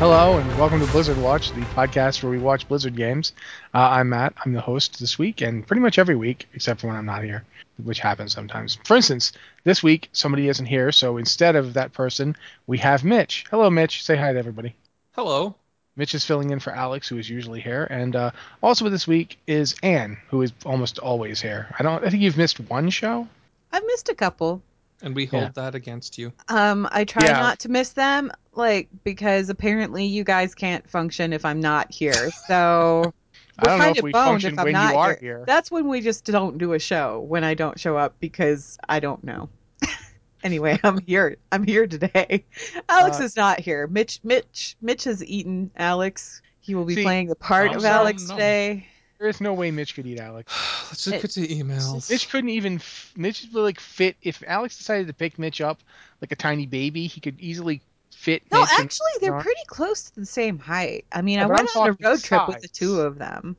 Hello, and welcome to Blizzard Watch, the podcast where we watch Blizzard games. Uh, I'm Matt. I'm the host this week, and pretty much every week, except for when I'm not here, which happens sometimes. For instance, this week somebody isn't here, so instead of that person, we have Mitch. Hello, Mitch. Say hi to everybody. Hello. Mitch is filling in for Alex, who is usually here, and uh, also this week is Anne, who is almost always here. I don't. I think you've missed one show. I've missed a couple. And we hold Yeah. that against you. Um, I try Yeah. not to miss them, like because apparently you guys can't function if I'm not here. So I we're don't know kind if of we boned function if I'm when not you are here. here. That's when we just don't do a show when I don't show up because I don't know. anyway, I'm here. I'm here today. Alex Uh, is not here. Mitch, Mitch, Mitch has eaten Alex. He will be See, playing the part nom, of nom, Alex nom. today. There is no way Mitch could eat Alex. Let's just It- get to emails. Mitch couldn't even. Mitch would like fit if Alex decided to pick Mitch up like a tiny baby. He could easily fit. No, Mitch actually, they're No. pretty close to the same height. I mean, Yeah, I but I'm went on a talking road trip with the two of them.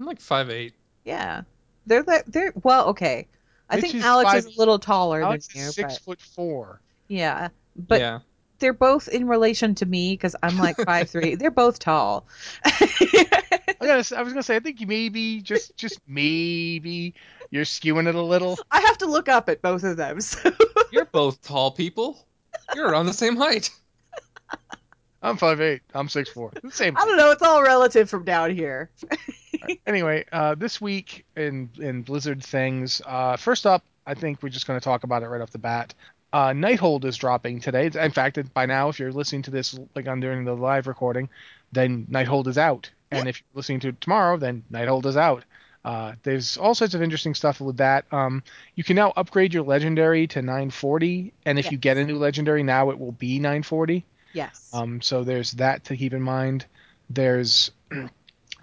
I'm like five eight. Yeah, they're like they're well, okay. I Mitch think is Alex is a little taller Alex than you, is six but foot four. yeah, but yeah. They're both in relation to me because I'm like five three. They're both tall. I, gotta, I was gonna say I think maybe just just maybe you're skewing it a little. I have to look up at both of them. So. You're both tall people. You're around the same height. I'm five eight. I'm six four. Same. I don't know. It's all relative from down here. anyway, uh, this week in in Blizzard things. Uh, first up, I think we're just going to talk about it right off the bat. Uh, Nighthold is dropping today. In fact, by now, if you're listening to this like on during the live recording, then Nighthold is out. And if you're listening to it tomorrow, then Nighthold is out. Uh, there's all sorts of interesting stuff with that. Um, you can now upgrade your legendary to 940, and if you get a new legendary now, it will be 940. Yes. Um, so there's that to keep in mind. There's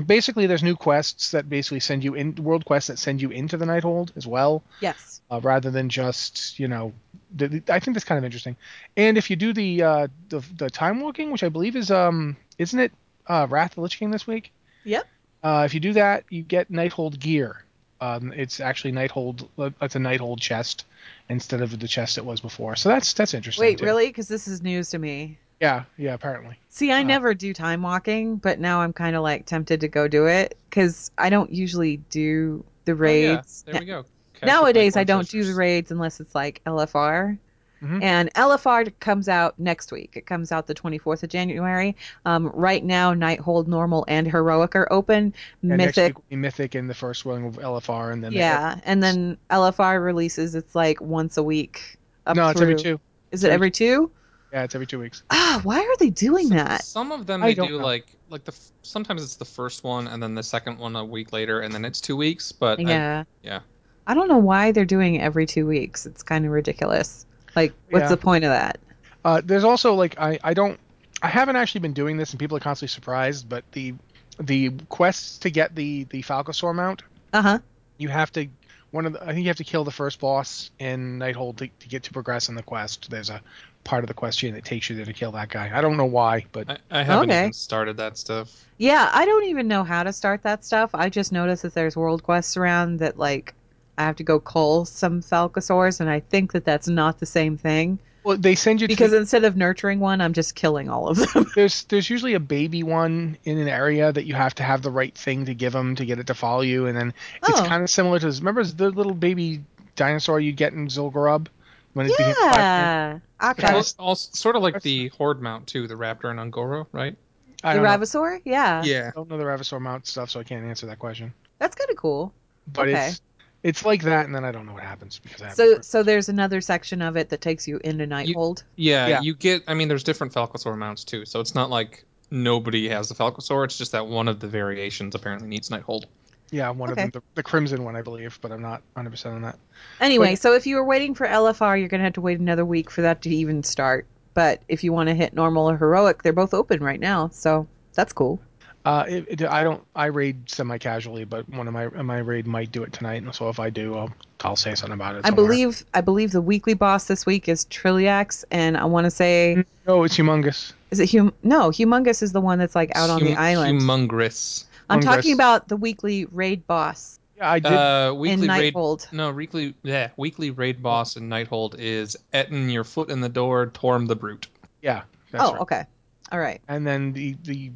basically there's new quests that basically send you in world quests that send you into the Nighthold as well, yes. uh, rather than just you know. The, the- I think that's kind of interesting. And if you do the uh, the the time walking, which I believe is um isn't it uh, Wrath of the Lich King this week? Yep. Uh, if you do that, you get Nighthold gear. Um, it's actually Nighthold. It's a Nighthold chest instead of the chest it was before. So that's that's interesting. Wait, too. really? Because this is news to me. Yeah, yeah. Apparently. See, I Uh, never do time walking, but now I'm kind of like tempted to go do it because I don't usually do the raids. Oh, yeah. There we go. Cash Nowadays, I don't do the raids unless it's like LFR. Mhm. And LFR comes out next week. It comes out the 24th of January. Um, right now, Nighthold, Normal, and Heroic are open. Mythic, week will be Mythic in the first one of LFR, and then yeah, and then LFR releases. It's like once a week. Up no, it's every two. Is it every two? Yeah, it's every two weeks. Ah, why are they doing Some- that? Some of them I they don't know. like like the sometimes it's the first one and then the second one a week later and then it's two weeks. But I- Yeah. yeah. I don't know why they're doing it every two weeks. It's kind of ridiculous. Like, what's Yeah. the point of that? Uh, there's also like I I don't I haven't actually been doing this, and people are constantly surprised. But the the quests to get the the Falcosaur mount, Uh huh. you have to one of the, I think you have to kill the first boss in Nighthold to, to get to progress in the quest. There's a part of the quest chain that takes you there to kill that guy. I don't know why, but I, I haven't Okay. even started that stuff. Yeah, I don't even know how to start that stuff. I just noticed that there's world quests around that like I have to go cull some Falcosaurs, and I think that that's not the same thing well, they send you because the- instead of nurturing one, I'm just killing all of them. there's there's usually a baby one in an area that you have to have the right thing to give them to get it to follow you, and then it's Oh. kind of similar to remember the little baby dinosaur you get in Zul'Gurub when it became yeah. Okay. Kinda- Also, also, sort of like the Horde mount too, the Raptor and Un'Goro, right? I The don't, know, Yeah. Yeah. I don't know the Ravasaur mount stuff, so I can't answer that question. That's kind of cool. But Okay. it's it's like that, and then I don't know what happens because I So heard. so there's another section of it that takes you into Nighthold. Yeah, Yeah. you get. I mean, there's different Falcosaur mounts too, so it's not like nobody has the Falcosaur. It's just that one of the variations apparently needs Nighthold. Yeah, one okay. of them, the, the Crimson one, I believe, but I'm not 100 percent on that. Anyway, But- so if you were waiting for LFR, you're gonna have to wait another week for that to even start. But if you want to hit normal or heroic, they're both open right now, so that's cool. Uh, it, it, I don't. I raid semi-casually, but one of my my raid might do it tonight, and so if I do, I'll I'll say something about it. I believe I believe the weekly boss this week is Trilliax, and I want to say No, it's humongous. is it hum? No, Humongous is the one that's like out on the island. Humongous. I'm Humongous. talking about the weekly raid boss Yeah, I did. Uh, in weekly raid. Nighthold. No, weekly. Yeah, weekly raid boss in Nighthold is Etten, your foot in the door, Torm the Brute. yeah. That's Oh, right. okay. All right. and then the the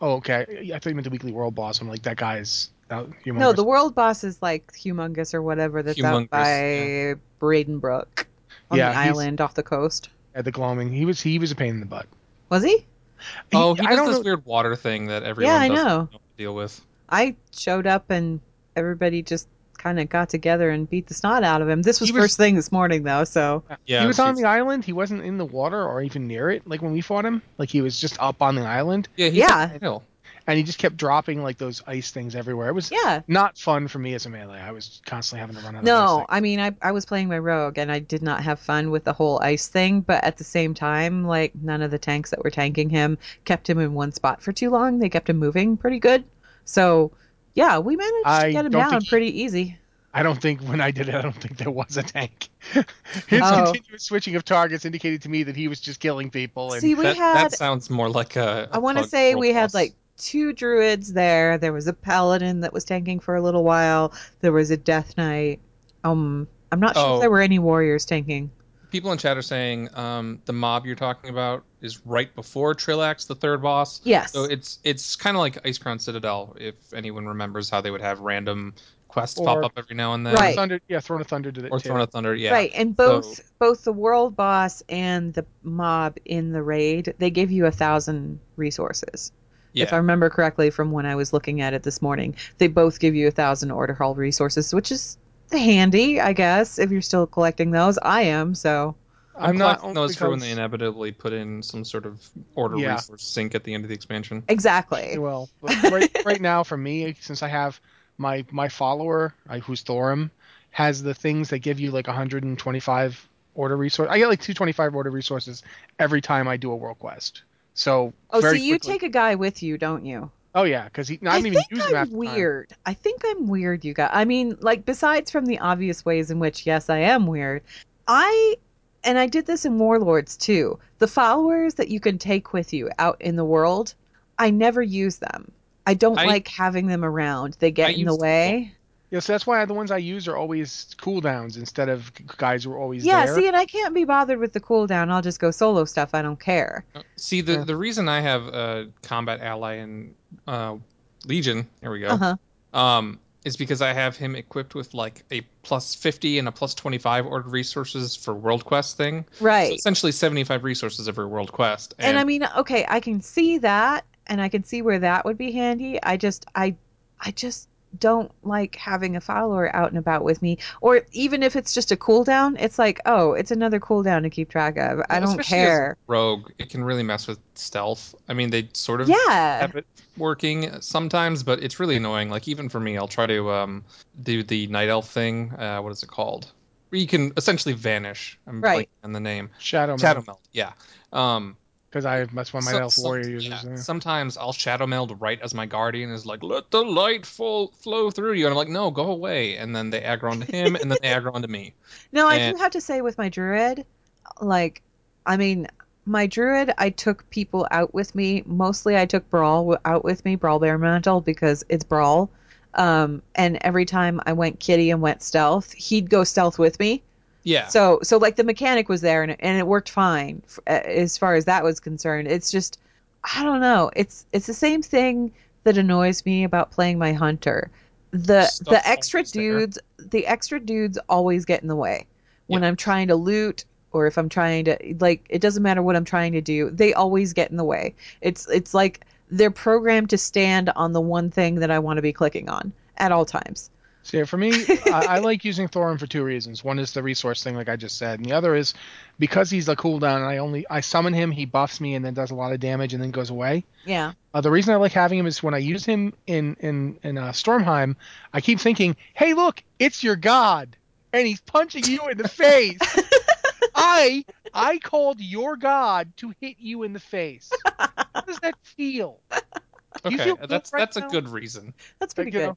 oh okay, I thought you meant the weekly world boss. I'm like that guy's uh, humongous. No, the world boss is like humongous or whatever. That's Humongous, out by Bradenbrook on Yeah, the island off the coast. at the gloaming. He was he was a pain in the butt. Was he? Oh, he I does don't this know- weird water thing that everyone Yeah, I doesn't know. know how to deal with. I showed up and everybody just kind of got together and beat the snot out of him. This was, was- first thing this morning though, so Yeah, he was on the island. He wasn't in the water or even near it. Like when we fought him, like he was just up on the island, Yeah, he's Yeah. on the hill. And he just kept dropping like those ice things everywhere. It was yeah. not fun for me as a melee. I was constantly having to run out of No, I mean I I was playing my rogue and I did not have fun with the whole ice thing, but at the same time, like none of the tanks that were tanking him kept him in one spot for too long. They kept him moving pretty good. So, yeah, we managed I to get him down think he- pretty easy. I don't think when I did it, I don't think there was a tank. His Oh. continuous switching of targets indicated to me that he was just killing people. And See, we that, had that sounds more like a. I want to say world we had like two druids there. There was a paladin that was tanking for a little while. There was a death knight. Um, I'm not sure Oh. if there were any warriors tanking. people in chat are saying um, the mob you're talking about is right before Trilliax, the third boss. Yes. So it's it's kind of like Icecrown Citadel, if anyone remembers how they would have random quests Or- pop up every now and then. Right. Thunder, yeah, Throne of Thunder did it Or too. Throne of Thunder, yeah. Right, and both both the world boss and the mob in the raid, they give you a thousand resources. Yeah. If I remember correctly from when I was looking at it this morning, they both give you a thousand order hall resources, which is handy, I guess, if you're still collecting those. I am, so I'm I'm not collecting those for when they inevitably put in some sort of order Yeah. resource sync at the end of the expansion. exactly. Well, right, right now for me, since I have my my follower, I, who's Thorim, has the things that give you like 125 order resource. I get like 225 order resources every time I do a world quest. So Oh, so you quickly- take a guy with you, don't you? Oh yeah, because he. I I even think I'm the time. weird. I think I'm weird, you guys. I mean, like besides from the obvious ways in which yes, I am weird. I and I did this in Warlords too. The followers that you can take with you out in the world, I never use them. I don't I- like having them around. They get I in the way. Yeah, so that's why the ones I use are always cooldowns instead of guys who are always Yeah, there. see, and I can't be bothered with the cooldown. I'll just go solo stuff. I don't care. See, the Yeah. the reason I have a combat ally in uh, Legion, there we go, Uh huh. um, is because I have him equipped with like a plus 50 and a plus 25 order resources for world quest thing. So Right. essentially 75 resources every world quest. and I mean, okay, I can see that, and I can see where that would be handy. I just, I, I just don't like having a follower out and about with me, or even if it's just a cooldown, it's like, oh, it's another cooldown to keep track of. I don't especially as a care. rogue, it can really mess with stealth. I mean, they sort of Yeah, have it working sometimes, but it's really annoying. Like even for me, I'll try to um, do the night elf thing. Uh, what is it called? Where you can essentially vanish. I'm Right. blanking on the name. Shadow Shadowmeld. Yeah. Um, because I that's what my so- elf some- warrior uses. yeah, yeah. Sometimes I'll Shadowmeld right as my guardian is like, "Let the light full flow through you," and I'm like, "No, go away." And then they aggro onto him, and then they aggro onto me. no, I do have to say with my druid, like, I mean. My druid, I took people out with me. Mostly, I took Broll out with me, Broll Bearmantle, because it's Broll. Um, and every time I went kitty and went stealth, he'd go stealth with me. Yeah. So so like the mechanic was there and it, and it worked fine f- a- as far as that was concerned. It's just I don't know. It's it's the same thing that annoys me about playing my hunter. The Stuff's the extra always there. dudes the extra dudes always get in the way when Yeah. I'm trying to loot or if I'm trying to like it doesn't matter what I'm trying to do. They always get in the way. It's it's like they're programmed to stand on the one thing that I want to be clicking on at all times. So yeah, for me, I, I like using Thorim for two reasons. One is the resource thing, like I just said, and the other is because he's a cooldown. And I only I summon him, he buffs me, and then does a lot of damage, and then goes away. Yeah. Uh, the reason I like having him is when I use him in in in uh, Stormheim, I keep thinking, "Hey, look, it's your god, and he's punching you in the face." I I called your god to hit you in the face. How does that feel? okay, feel that's right that's now? a good reason. That's pretty Like, you good. know,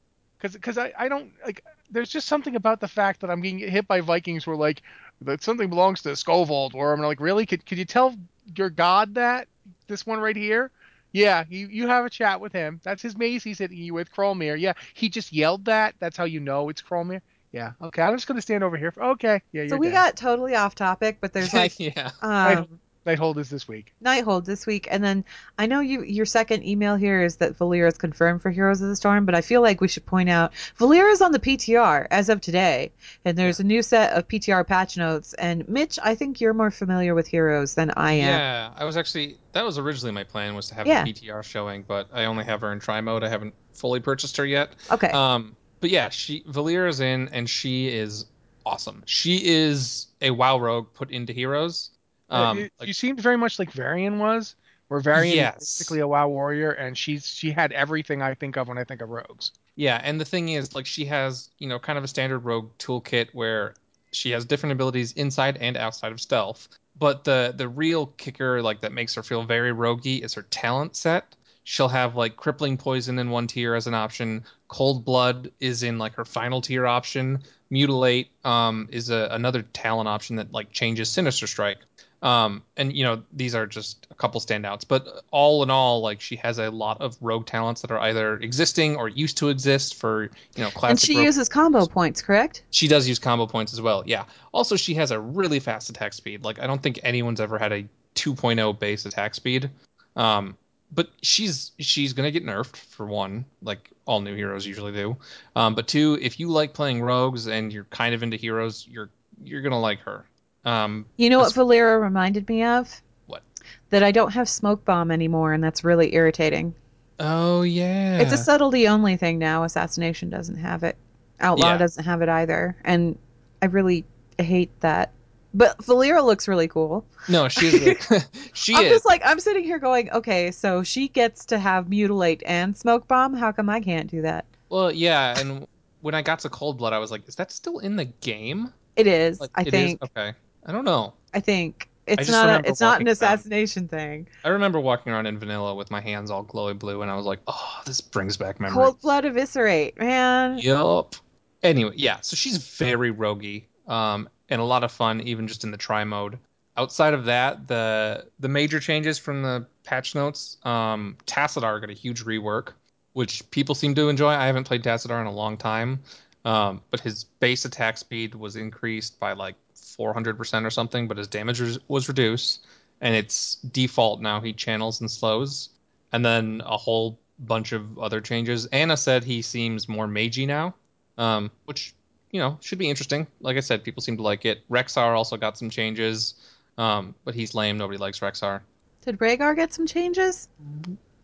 because I, I don't like there's just something about the fact that I'm getting hit by Vikings where like that something belongs to Skovald where I'm like really? Could could you tell your god that? This one right here? Yeah you you have a chat with him. That's his mace he's hitting you with Krolmir. Yeah he just yelled that. That's how you know it's Krolmir. Yeah okay I'm just gonna stand over here. For, okay yeah So we dead. got totally off topic, but there's like yeah. um, Nighthold is this week. Nighthold this week, and then I know you your second email here is that Valeera is confirmed for Heroes of the Storm, but I feel like we should point out Valeera is on the PTR as of today, and there's a new set of PTR patch notes. And Mitch, I think you're more familiar with Heroes than I am. Yeah, I was actually that was originally my plan was to have Yeah. the PTR showing, but I only have her in try mode. I haven't fully purchased her yet. Okay. Um, but yeah, she Valeera's in, and she is awesome. She is a WoW rogue put into Heroes. Um, it- like- she seemed very much like Varian was, where Varian Yes. is basically a WoW warrior, and she's she had everything I think of when I think of rogues. Yeah, and the thing is, like, she has, you know, kind of a standard rogue toolkit where she has different abilities inside and outside of stealth. But the the real kicker, like, that makes her feel very roguey is her talent set. She'll have like crippling poison in one tier as an option. Cold blood is in like her final tier option. Mutilate um, is a, another talent option that like changes sinister strike. Um, and you know these are just a couple standouts, but all in all, like she has a lot of rogue talents that are either existing or used to exist for you know classic. and she rogue- uses combo points, correct? she does use combo points as well. Yeah. Also, she has a really fast attack speed. Like I don't think anyone's ever had a 2.0 base attack speed. Um, but she's she's gonna get nerfed for one, like all new heroes usually do. Um, but two, if you like playing rogues and you're kind of into heroes, you're you're gonna like her. Um, You know what Valeera reminded me of? What? That I don't have smoke bomb anymore, and that's really irritating. oh yeah, It's a subtlety only thing now. Assassination doesn't have it. Outlaw Yeah. doesn't have it either, and I really hate that. But Valeera looks really cool. no, she is. Really, she I'm is. just like I'm sitting here going, okay, so she gets to have mutilate and smoke bomb. How come I can't do that? Well, yeah, and when I got to Cold Blood, I was like, is that still in the game? It is. Like, I it is? think. Okay, I don't know. I think it's just not. A, it's not an walking around- assassination thing. I remember walking around in vanilla with my hands all glowy blue, and I was like, "Oh, this brings back memories." Cold blood eviscerate, man. Yup. Anyway, yeah. So she's very roguey, um, and a lot of fun, even just in the try mode. Outside of that, the the major changes from the patch notes, um, Tassadar got a huge rework, which people seem to enjoy. I haven't played Tassadar in a long time, um, but his base attack speed was increased by like 400% or something, but his damage was, was reduced, and it's default now. He channels and slows, and then a whole bunch of other changes. Anna said he seems more magey now, um, which you know should be interesting. Like I said, people seem to like it. Rexxar also got some changes, um, but he's lame. Nobody likes Rexxar. Did Rehgar get some changes?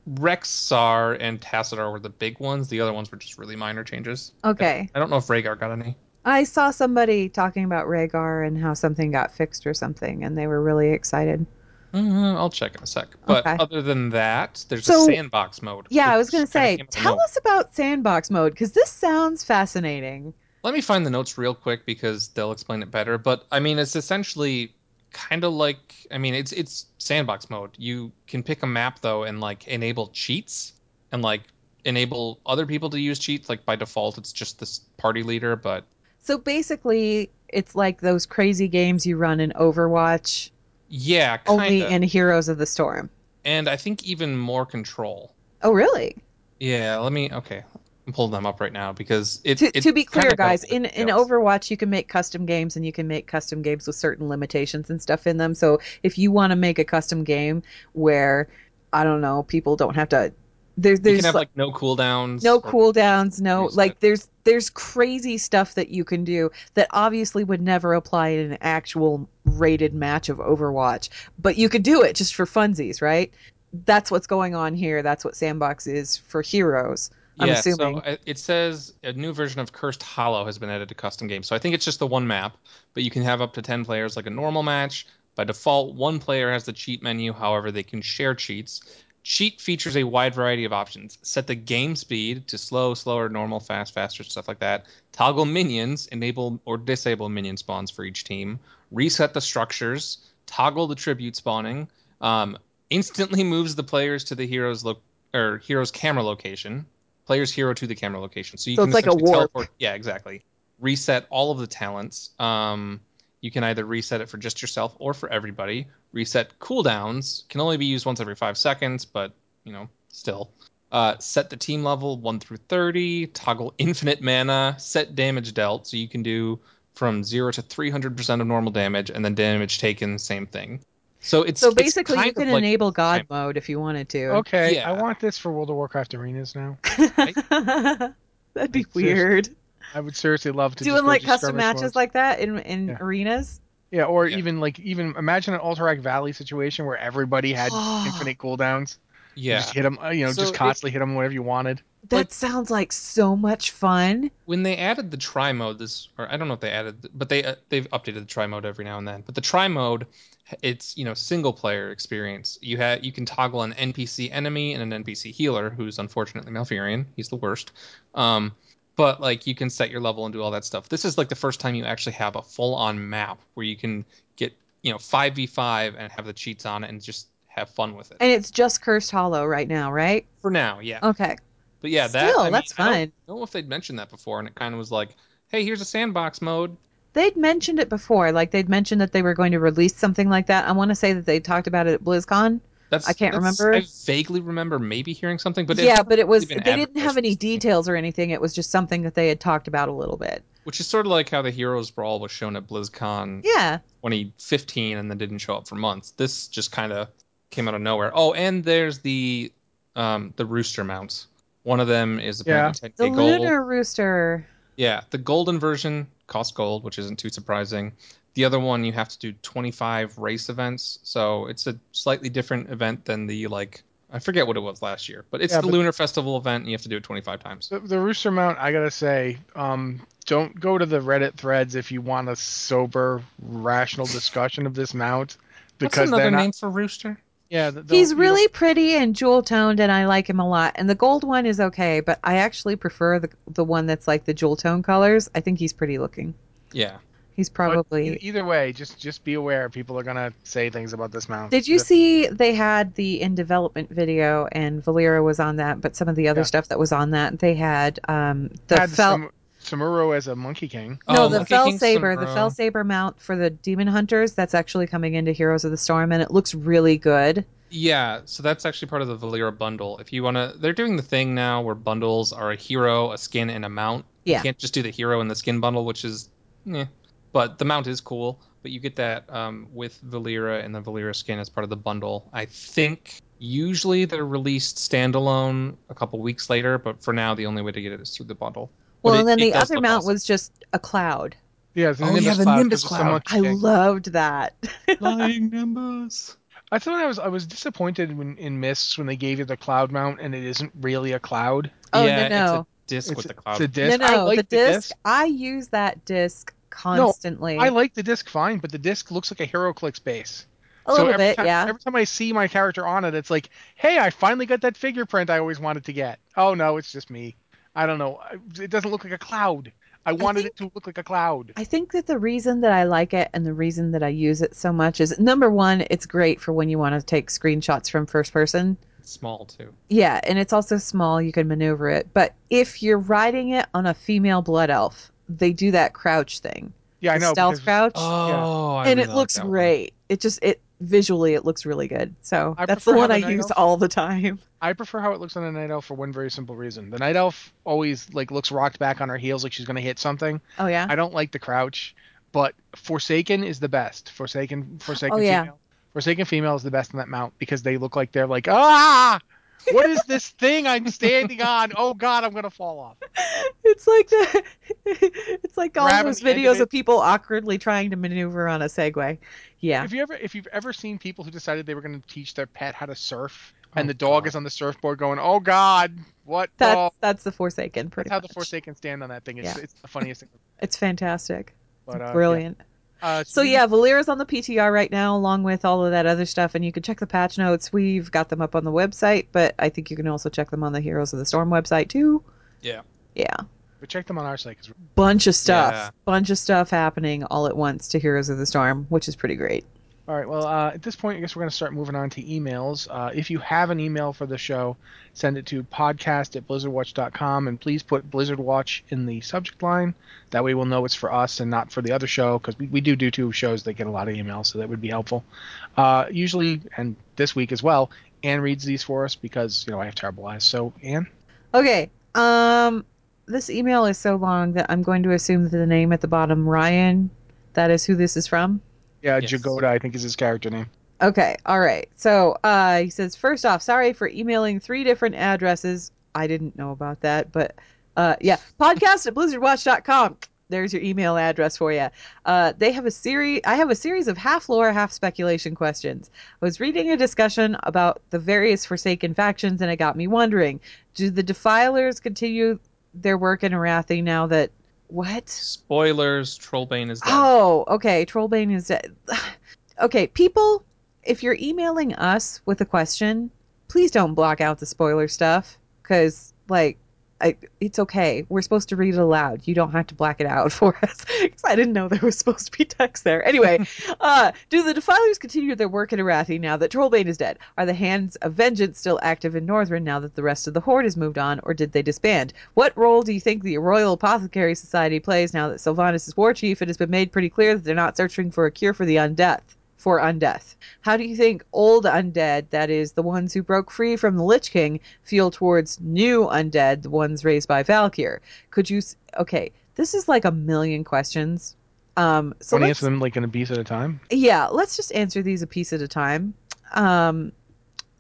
Rexxar and Tassadar were the big ones. The other ones were just really minor changes. Okay. I don't know if Rehgar got any. I saw somebody talking about Rehgar and how something got fixed or something, and they were really excited. Uh, I'll check in a sec. But Okay. other than that, there's So- a sandbox mode. Yeah, I was going to say, came out of tell us about sandbox mode because this sounds fascinating. Let me find the notes real quick because they'll explain it better. But I mean, it's essentially kind of like I mean, it's it's sandbox mode. You can pick a map though and like enable cheats and like enable other people to use cheats. Like by default, it's just this party leader. But So basically, it's like those crazy games you run in Overwatch, yeah, only kind of. in Heroes of the Storm. And I think even more control. Oh, really? Yeah, let me. Okay, I'm pulling them up right now because it. To, it to be clear, guys, in, in. Overwatch, you can make custom games and you can make custom games with certain limitations and stuff in them. So if you want to make a custom game where, I don't know, people don't have to. There's, you there's can have like, like no cooldowns. no cooldowns no like there's there's crazy stuff that you can do that obviously would never apply in an actual rated match of overwatch but you could do it just for funsies right that's what's going on here that's what sandbox is for heroes I'm yeah, assuming. so uh, it says a new version of Cursed Hollow has been added to custom games. So I think it's just the one map, but you can have up to 10 players like a normal match. By default, one player has the cheat menu, however, they can share cheats. Cheat features a wide variety of options. Set the game speed to slow, slower, normal, fast, faster, stuff like that. Toggle minions, enable or disable minion spawns for each team. Reset the structures. Toggle the tribute spawning. Um, instantly moves the players to the hero's lo- or hero's camera location. Player's hero to the camera location. So you So can it's like a warp. teleport. Yeah, exactly. Reset all of the talents. Um, you can either reset it for just yourself or for everybody. Reset cooldowns can only be used once every five seconds, but you know, still. Uh, set the team level one through thirty. Toggle infinite mana. Set damage dealt, so you can do from zero to three hundred percent of normal damage, and then damage taken, same thing. So it's So it's basically, you kind of can like enable God time- mode if you wanted to. Okay, Yeah. I want this for World of Warcraft arenas now. That'd be It's just weird. I would seriously love to Doing like custom matches modes. like that in in Yeah. arenas. yeah, or Yeah. even like even imagine an Alterac Valley situation where everybody had infinite cooldowns. You Yeah. just hit them, you know, So just it- constantly hit them whenever you wanted. That Like- sounds like so much fun. when they added the tri mode this or i don't know if they added but they uh, they've updated the tri mode every now and then but the tri mode it's you know single player experience you had you can toggle an npc enemy and an npc healer who's unfortunately malfurion he's the worst um but like you can set your level and do all that stuff this is like the first time you actually have a full on map where you can get you know 5v5 and have the cheats on it and just have fun with it And it's just Cursed Hollow right now, right? for now yeah Okay. but yeah that Still, I mean, that's fine. I don't fun. know if they'd mentioned that before and it kind of was like hey here's a sandbox mode They'd mentioned it before. Like they'd mentioned that they were going to release something like that. I want to say that they talked about it at BlizzCon. That's I can't that's- remember. I vaguely remember maybe hearing something, but yeah, but it was they didn't have any details or anything. It was just something that they had talked about a little bit. Which is sort of like how the Heroes Brawl was shown at BlizzCon Yeah. 2015 and then didn't show up for months. This just kind of came out of nowhere. Oh, and there's the um the rooster mounts. One of them is apparently The 10k gold. lunar rooster. Yeah, the golden version costs gold, which isn't too surprising. The other one you have to do 25 race events, so it's a slightly different event than the like I forget what it was last year, but it's Yeah, the but- Lunar Festival event and you have to do it 25 times. The, the rooster mount, I gotta say, um, don't go to the Reddit threads if you want a sober, rational discussion of this mount, because What's another they're not. name for rooster? Yeah, th- He's don't- you really pretty and jewel toned, and I like him a lot. And the gold one is okay, but I actually prefer the the one that's like the jewel tone colors. I think he's pretty looking. Yeah. He's probably. e- either way, just just be aware. People are gonna say things about this mount. Did you That- see they had the in development video and Valeera was on that, but some of the other Yeah. stuff that was on that they had um the had fel Sam- Samuro as a Monkey King. no Oh, the Monkey fell King saber the Samuro. fell saber mount for the demon hunters that's actually coming into Heroes of the Storm and it looks really good. Yeah, so that's actually part of the Valeera bundle. If you want to, they're doing the thing now where bundles are a hero, a skin, and a mount. Yeah. You can't just do the hero and the skin bundle, which is, eh. But the mount is cool. But you get that um, with Valeera and the Valeera skin as part of the bundle. I think usually they're released standalone a couple weeks later, but for now the only way to get it is through the bundle. Well, it- and then the other mount awesome. was just a cloud. Yeah, the Oh, Nimbus yeah, the Cloud, 'cause Nimbus Cloud. Monkey I King. loved that. flying nimbus. I thought I was I was disappointed when in Mists when they gave you the cloud mount and it isn't really a cloud. Oh, yeah, no, no. It's a disc It's, with the it's cloud. a disc. no, I no, like the the disc, I use that disc constantly. I like the disc fine, but the disc looks like a HeroClix base. a little every bit, time, yeah. Every time I see my character on it, it's like, hey, I finally got that figure print I always wanted to get. Oh no, it's just me. I don't know. It doesn't look like a cloud. I wanted it to look like a cloud. I think that the reason that I like it and the reason that I use it so much is number one, it's great for when you want to take screenshots from first person. Small too. Yeah, and it's also small, you can maneuver it. But if you're riding it on a female blood elf, they do that crouch thing. Yeah, I know. stealth crouch. Oh, I and really it like looks one. great. It just it visually it looks really good. So I that's the one I use elf. all the time. I prefer how it looks on a night elf for one very simple reason. The night elf always like looks rocked back on her heels like she's gonna hit something. Oh yeah. I don't like the crouch, but Forsaken is the best. Forsaken, Forsaken Oh, yeah. female. Forsaken female is the best in that mount because they look like they're like ah. What is this thing I'm standing on? Oh God, I'm gonna fall off. It's like the it's like all Grabbing those end of videos of people awkwardly trying to maneuver on a Segway. Yeah. If you ever, if you've ever seen people who decided they were gonna teach their pet how to surf, and Oh, the dog God. is on the surfboard going, "Oh God, what?" That's dog?" that's the Forsaken pretty That's how the. Forsaken stand on that thing. It's, Yeah. it's the funniest thing. It's fantastic. But, uh, Brilliant. Yeah. Uh, So speaking- yeah, Valeera's on the PTR right now, along with all of that other stuff, and you can check the patch notes. We've got them up on the website, but I think you can also check them on the Heroes of the Storm website too. Yeah. Yeah, but check them on our site 'cause bunch of stuff, Yeah. bunch of stuff happening all at once to Heroes of the Storm, which is pretty great. All right. Well, uh, at this point, I guess we're going to start moving on to emails. Uh, if you have an email for the show, send it to podcast at blizzardwatch.com and please put Blizzard Watch in the subject line. That way we'll know it's for us and not for the other show because we, we do do two shows that get a lot of emails, so that would be helpful. Uh, usually, and this week as well, Anne reads these for us because, you know, I have terrible eyes. So, Anne? Okay, um, this email is so long that I'm going to assume that the name at the bottom, Ryan, that is who this is from. Yeah, Yes. Jagoda, I think is his character name. Okay, all right. So uh, he says, first off, sorry for emailing three different addresses. I didn't know about that, but uh, yeah, podcast at blizzardwatch.com. There's your email address for you. Uh, they have a series. I have a series of half lore, half speculation questions. I was reading a discussion about the various Forsaken factions, and it got me wondering: Do the Defilers continue their work in Arathi now that what? Spoilers: Trollbane is dead. Oh, okay. Trollbane is dead. okay, people, if you're emailing us with a question, please don't block out the spoiler stuff because, like, I, it's okay. We're supposed to read it aloud. You don't have to black it out for us. Because I didn't know there was supposed to be text there. Anyway, uh, do the Defilers continue their work in Arathi now that Trollbane is dead? Are the Hands of Vengeance still active in Northrend now that the rest of the Horde has moved on, or did they disband? What role do you think the Royal Apothecary Society plays now that Sylvanas is war chief? It has been made pretty clear that they're not searching for a cure for the undeath. For undeath. How do you think old undead, that is, the ones who broke free from the Lich King, feel towards new undead, the ones raised by Valkyr? Could you. Okay, this is like a million questions. Um, so Want to let's- answer them like in a piece at a time? yeah, let's just answer these a piece at a time. Um,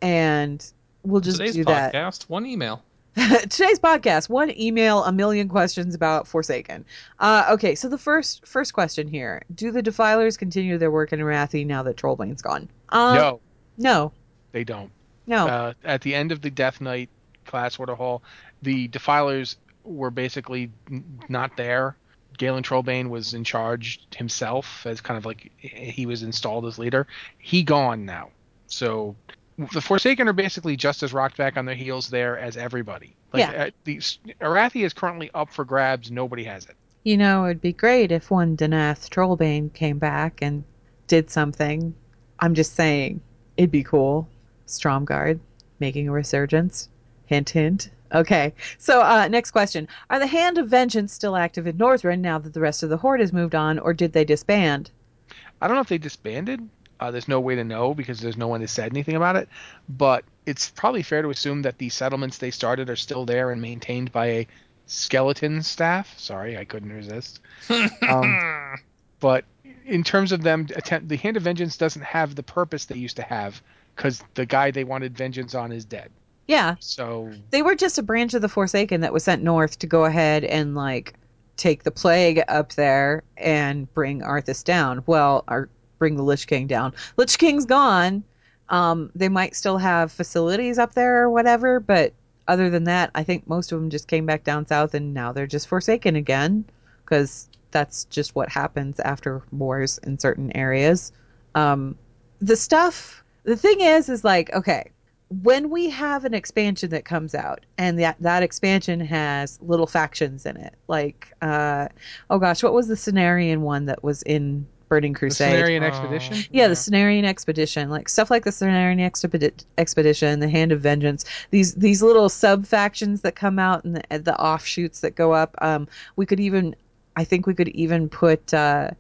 and we'll just Today's do that. podcast, one email. Today's podcast, one email, a million questions about Forsaken. Uh, okay, so the first first question here: Do the Defilers continue their work in Arathi now that Trollbane's gone? Um, no, no, they don't. no. Uh, at the end of the Death Knight class order hall, the Defilers were basically n- not there. Galen Trollbane was in charge himself as kind of like he was installed as leader. He gone now. So the Forsaken are basically just as rocked back on their heels there as everybody. Like, Yeah. uh, the Arathi is currently up for grabs. Nobody has it. You know, it'd be great if one Danath Trollbane came back and did something. I'm just saying, it'd be cool. Stromgarde making a resurgence. Hint, hint. Okay, so uh, next question: Are the Hand of Vengeance still active in Northrend now that the rest of the Horde has moved on, or did they disband? I don't know if they disbanded. Uh, there's no way to know because there's no one who said anything about it. But it's probably fair to assume that the settlements they started are still there and maintained by a skeleton staff. Sorry, I couldn't resist. Um, But in terms of them attempt, the Hand of Vengeance doesn't have the purpose they used to have because the guy they wanted vengeance on is dead. Yeah, So they were just a branch of the Forsaken that was sent north to go ahead and like take the plague up there and bring Arthas down. Well, or bring the Lich King down. Lich King's gone. Um, they might still have facilities up there or whatever, but other than that, I think most of them just came back down south and now they're just Forsaken again because that's just what happens after wars in certain areas. Um, the stuff, the thing is, is like, okay, when we have an expansion that comes out and that that expansion has little factions in it like uh oh gosh what was the Cenarion one that was in Burning the Crusade Cenarion Oh, Expedition. yeah, the Cenarion expedition, like stuff like the Cenarion expedi- expedition, the Hand of Vengeance, these these little sub factions that come out and the, the offshoots that go up. Um, we could even, I think we could even put, uh,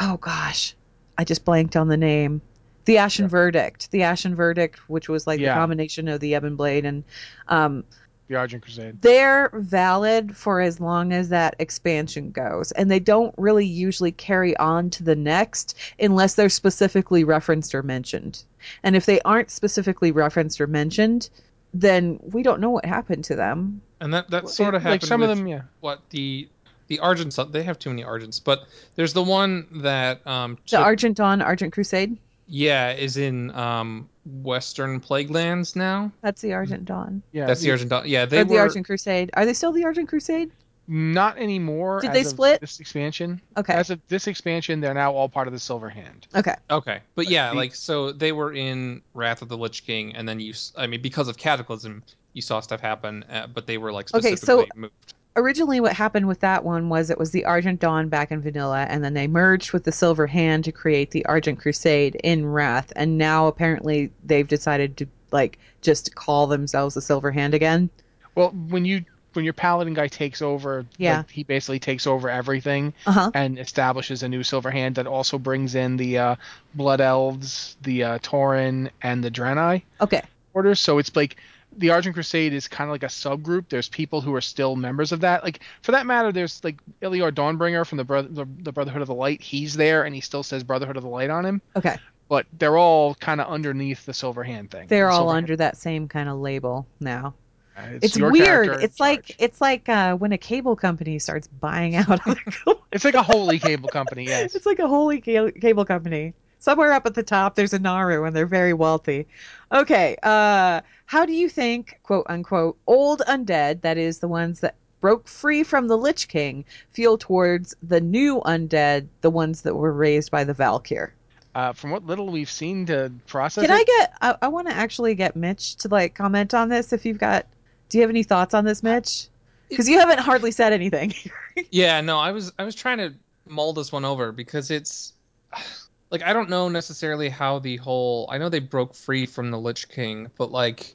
oh gosh, I just blanked on the name. The Ashen Verdict, the Ashen Verdict, which was like Yeah. the combination of the Ebon Blade and um, The Argent Crusade. they're valid for as long as that expansion goes and they don't really usually carry on to the next unless they're specifically referenced or mentioned and if they aren't specifically referenced or mentioned then we don't know what happened to them And that that sort of like happened some with of them, yeah. what the the Argents. They have too many Argents, but there's the one that um the argent dawn argent crusade yeah is in um Western Plague Lands now. that's the argent dawn Yeah, That's the Argent. Dawn. Yeah, they or the were. argent crusade are they still the argent crusade Not anymore. Did as they of split? This expansion. okay As of this expansion, they're now all part of the Silver Hand. okay Okay, but yeah, the- like so they were in Wrath of the Lich King, and then you, I mean, because of Cataclysm, you saw stuff happen, uh, but they were like Okay, specifically so- moved. Originally what happened with that one was it was the Argent Dawn back in Vanilla, and then they merged with the Silver Hand to create the Argent Crusade in Wrath, and now apparently they've decided to like just call themselves the Silver Hand again. Well, when you when your paladin guy takes over, Yeah. like, he basically takes over everything Uh huh. and establishes a new Silver Hand that also brings in the uh, Blood Elves, the uh, Tauren, and the Draenei Okay. orders. So it's like the Argent Crusade is kind of like a subgroup. There's people who are still members of that. Like for that matter, there's like Ilior Dawnbringer from the, Bro- the the Brotherhood of the Light. He's there and he still says Brotherhood of the Light on him. Okay. but they're all kind of underneath the Silver Hand thing. They're The all Silver Hand- under that same kind of label now. uh, It's, your weird. It's like it's like uh, when a cable company starts buying out other it's like a holy cable company. Yes. It's like a holy ca- cable company. Somewhere up at the top, there's a Naaru, and they're very wealthy. Okay, uh, how do you think, quote unquote, old undead, that is, the ones that broke free from the Lich King, feel towards the new undead, the ones that were raised by the Valkyr? Uh, from what little we've seen to process Can it, I get? I, I want to actually get Mitch to like comment on this. If you've got, do you have any thoughts on this, Mitch? Because you haven't hardly said anything. Yeah, no, I was I was trying to mull this one over because it's like I don't know necessarily how the whole I know they broke free from the Lich King, but like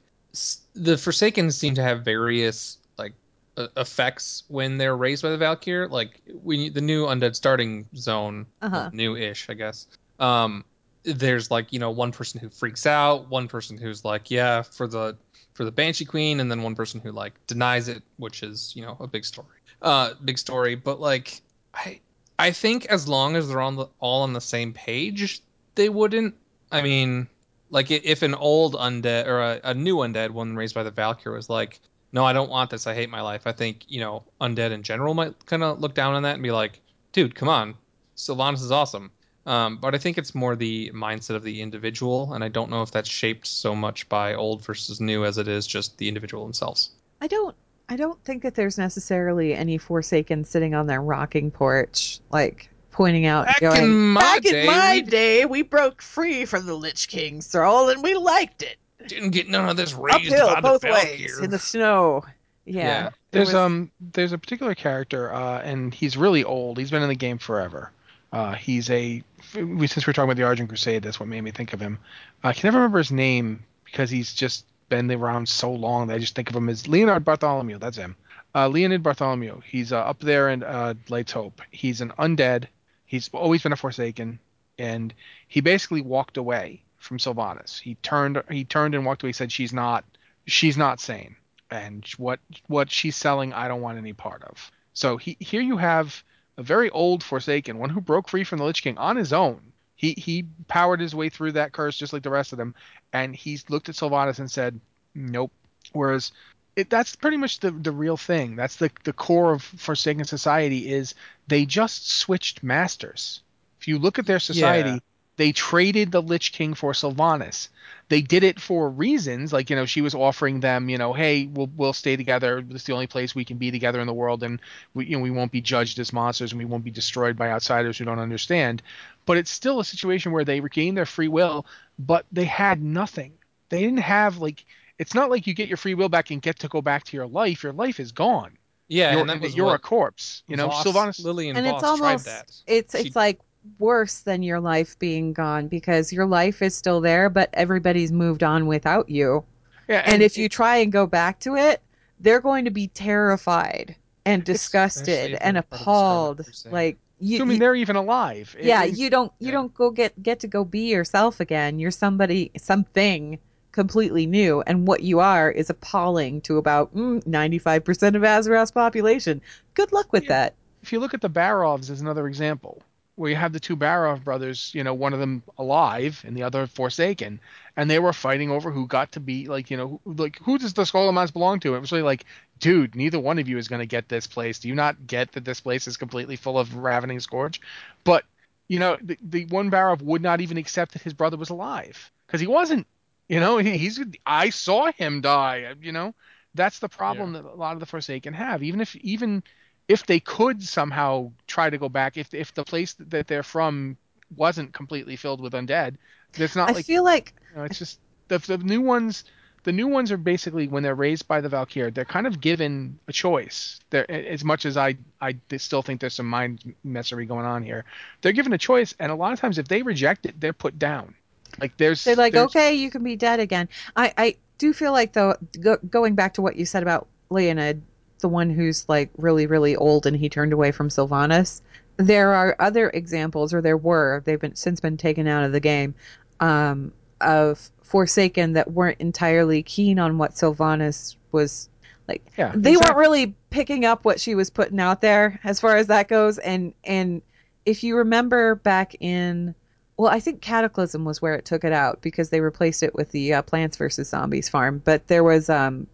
the Forsaken seem to have various like uh, effects when they're raised by the Valkyr. Like when you, the new undead starting zone, Uh-huh. new-ish, I guess. Um, there's like you know one person who freaks out, one person who's like yeah for the for the Banshee Queen, and then one person who like denies it, which is you know a big story, uh, big story. But like I I think as long as they're on the all on the same page, they wouldn't. I mean, like if an old undead or a, a new undead, one raised by the Valkyr, was like, no, I don't want this. I hate my life. I think you know undead in general might kind of look down on that and be like, dude, come on, Sylvanas is awesome. Um, but I think it's more the mindset of the individual, and I don't know if that's shaped so much by old versus new as it is just the individual themselves. I don't I don't think that there's necessarily any Forsaken sitting on their rocking porch, like pointing out Back going, in my Back day, in my we- day, we broke free from the Lich King's thrall and we liked it. Didn't get none of this raised Uphill by both the ways Valkyr. in the snow. Yeah. Yeah. There's was- um there's a particular character uh, and he's really old. He's been in the game forever. Uh, he's a we since we're talking about the Argent Crusade, that's what made me think of him. I can never remember his name because he's just been around so long that I just think of him as Leonid Barthalomew. That's him. Uh, Barthalomew. He's uh, up there in uh, Light's Hope. He's an undead. He's always been a Forsaken, and he basically walked away from Sylvanas. He turned he turned and walked away. He said she's not she's not sane, and what what she's selling I don't want any part of. So he, here you have a very old Forsaken, one who broke free from the Lich King on his own. He he powered his way through that curse just like the rest of them, and he's looked at Sylvanas and said, "Nope." Whereas it, that's pretty much the the real thing. That's the the core of Forsaken society is they just switched masters. If you look at their society, Yeah. They traded the Lich King for Sylvanas. They did it for reasons like you know she was offering them you know hey we'll we'll stay together. It's the only place we can be together in the world, and we you know we won't be judged as monsters and we won't be destroyed by outsiders who don't understand. But it's still a situation where they regained their free will, but they had nothing. They didn't have like it's not like you get your free will back and get to go back to your life. Your life is gone. Yeah, you're and that was you're a corpse. You know, Voss, Sylvanas. Lily, and, and Voss it's almost tried that. it's She- it's like worse than your life being gone because your life is still there but everybody's moved on without you. Yeah, and, if you try and go back to it they're going to be terrified and disgusted and they're part of the Scarlet appalled like you, assuming you- they're even alive. I yeah you don't you yeah. don't go get get to go be yourself again. You're somebody something completely new. And what you are is appalling to about mm, 95% of Azeroth's population. Good luck with Yeah. that. If you look at the Barovs as another example, where you have the two Barov brothers, you know, one of them alive and the other forsaken, and they were fighting over who got to be like, you know, who- like who does the Scholomance belong to? It was really like, dude, neither one of you is going to get this place. Do you not get that this place is completely full of ravening scourge? But you know, the, the one Barov would not even accept that his brother was alive because he wasn't. You know, he, he's I saw him die. You know, that's the problem that a lot of the Forsaken have. Even if even if they could somehow try to go back, if if the place that they're from wasn't completely filled with undead, it's not I like feel like you know, it's just the the new ones. The new ones are basically when they're raised by the Valkyr, they're kind of given a choice. They're, as much as I I still think there's some mind messery going on here, they're given a choice, and a lot of times if they reject it, they're put down. Like there's they're like, there's- okay, you can be dead again. I, I do feel like though, go, going back to what you said about Leonid, the one who's like really, really old and he turned away from Sylvanas. There are other examples, or there were. They've been since been taken out of the game, um, of Forsaken that weren't entirely keen on what Sylvanas was like. yeah, They exactly. weren't really picking up what she was putting out there as far as that goes. And and if you remember back in well, I think Cataclysm was where it took it out because they replaced it with the uh, Plants vs Zombies farm. But there was um,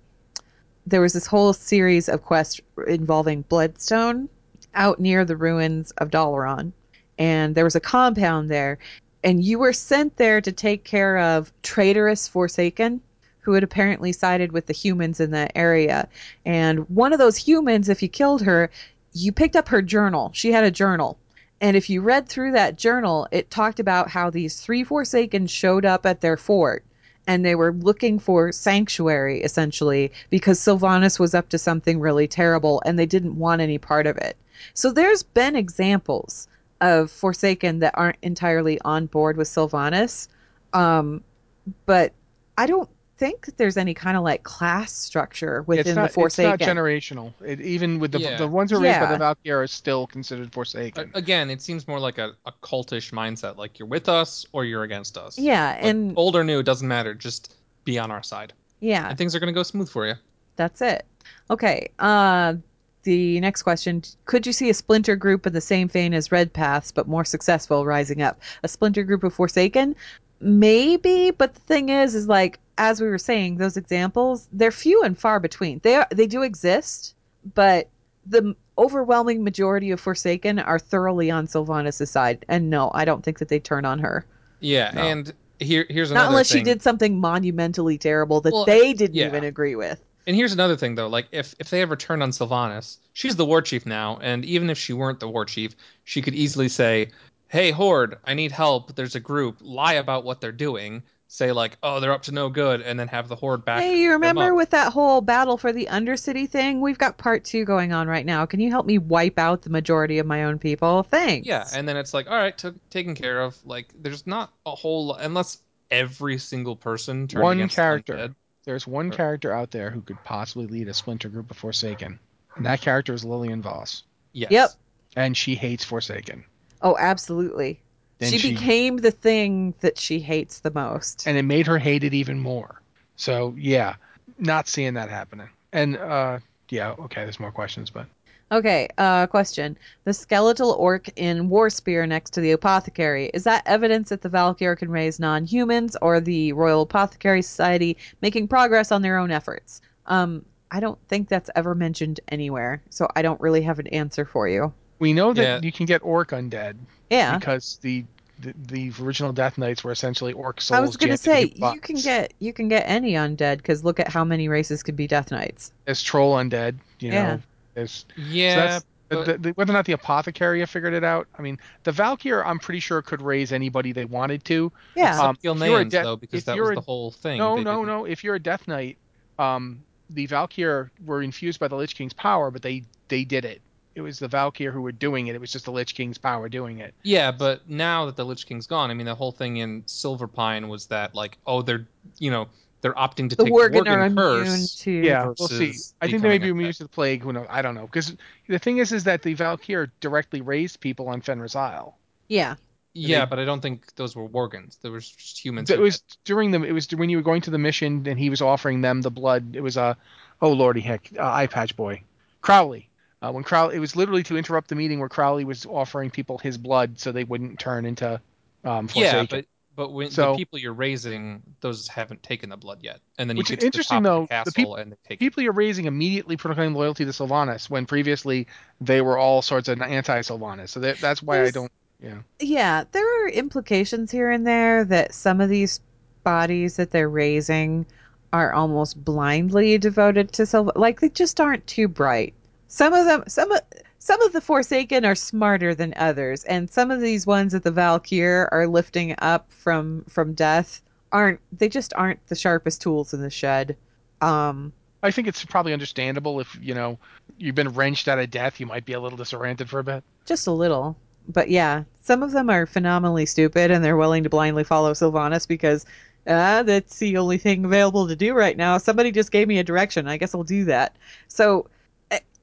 there was this whole series of quests involving Bloodstone out near the ruins of Dalaran, and there was a compound there, and you were sent there to take care of traitorous Forsaken, who had apparently sided with the humans in that area. And one of those humans, if you killed her, you picked up her journal. She had a journal. And if you read through that journal, it talked about how these three Forsaken showed up at their fort and they were looking for sanctuary essentially because Sylvanas was up to something really terrible and they didn't want any part of it. So there's been examples of Forsaken that aren't entirely on board with Sylvanas. Um, but I don't think that there's any kind of like class structure within it's not, the Forsaken. It's not generational. It, even with the Yeah. the ones who are raised by the Valkyr are still considered Forsaken. A- Again, it seems more like a, a cultish mindset, like you're with us or you're against us. yeah, Like, and old or new, it doesn't matter. Just be on our side, yeah, and things are gonna go smooth for you. That's it. Okay. Uh, the next question: Could you see a splinter group in the same vein as Red Paths, but more successful, rising up? A splinter group of Forsaken? Maybe, but the thing is, is like as we were saying, those examples they're few and far between. They are, they do exist, but the overwhelming majority of Forsaken are thoroughly on Sylvanas' side. And no, I don't think that they turn on her. Yeah, No. and here here's another thing. Not unless thing. she did something monumentally terrible that Well, they didn't yeah. even agree with. And here's another thing though, like if if they ever turned on Sylvanas, she's the war chief now, and even if she weren't the war chief, she could easily say, "Hey Horde, I need help. There's a group." Lie about what they're doing. Say like, "Oh, they're up to no good," and then have the Horde back. Hey, you them remember up. with that whole battle for the Undercity thing? We've got part two going on right now. Can you help me wipe out the majority of my own people? Thanks. Yeah, and then it's like, all right, took taken care of. Like, there's not a whole lo- unless every single person turned One character. Undead. There's one Or- character out there who could possibly lead a splinter group of Forsaken, and that character is Lillian Voss, Yes. Yep. and she hates Forsaken. oh, absolutely. She, she- became the thing that she hates the most. and it made her hate it even more. So yeah, not seeing that happening. And uh, yeah, okay, there's more questions, but Okay, uh, question. The skeletal orc in Warspear next to the apothecary, is that evidence that the Valkyr can raise non humans or the Royal Apothecary Society making progress on their own efforts? Um, I don't think that's ever mentioned anywhere, so I don't really have an answer for you. We know that Yeah. you can get orc undead Yeah. because the, the the original Death Knights were essentially orc souls. I was gonna say you can get you can get any undead because look at how many races could be Death Knights. there's troll undead. You know, Yeah. there's Yeah. so that's, but- the, the, whether or not the apothecary have figured it out. I mean, the Valkyr, I'm pretty sure could raise anybody they wanted to. Yeah. Um, Skill if you're a names death- though, because that was a- the whole thing. No, no, didn't- no. If you're a Death Knight, um, the Valkyr were infused by the Lich King's power, but they they did it. It was the Valkyr who were doing it. It was just the Lich King's power doing it. Yeah, but now that the Lich King's gone, I mean, the whole thing in Silverpine was that like, oh, they're you know they're opting to the take Worgen are Worgen immune curse. to Yeah, we'll see. I think they may be a immune to the plague. Who knows? I don't know. Because the thing is, is that the Valkyr directly raised people on Fenris Isle. yeah. Yeah, They- but I don't think those were Worgens. There was just humans. It was did. during the. It was when you were going to the mission, and he was offering them the blood. It was a, oh lordy heck, uh, eye patch boy, Crowley. Uh, when Crowley, it was literally to interrupt the meeting where Crowley was offering people his blood so they wouldn't turn into um, Forsaken. yeah, but but when So- the people you're raising, those haven't taken the blood yet, and then you Which get is to interesting, the top though, of the the castle and they take it. people you're raising immediately proclaim loyalty to Sylvanas when previously they were all sorts of anti-Sylvanas. So that, that's why I don't. Yeah. Yeah, there are implications here and there that some of these bodies that they're raising are almost blindly devoted to self like they just aren't too bright. Some of them some of some of the Forsaken are smarter than others, and some of these ones that the Valkyr are lifting up from from death aren't they just aren't the sharpest tools in the shed. Um I think it's probably understandable if you know you've been wrenched out of death, you might be a little disoriented for a bit. just a little. But yeah, some of them are phenomenally stupid and they're willing to blindly follow Sylvanas because ah, that's the only thing available to do right now. Somebody just gave me a direction. I guess I'll do that. So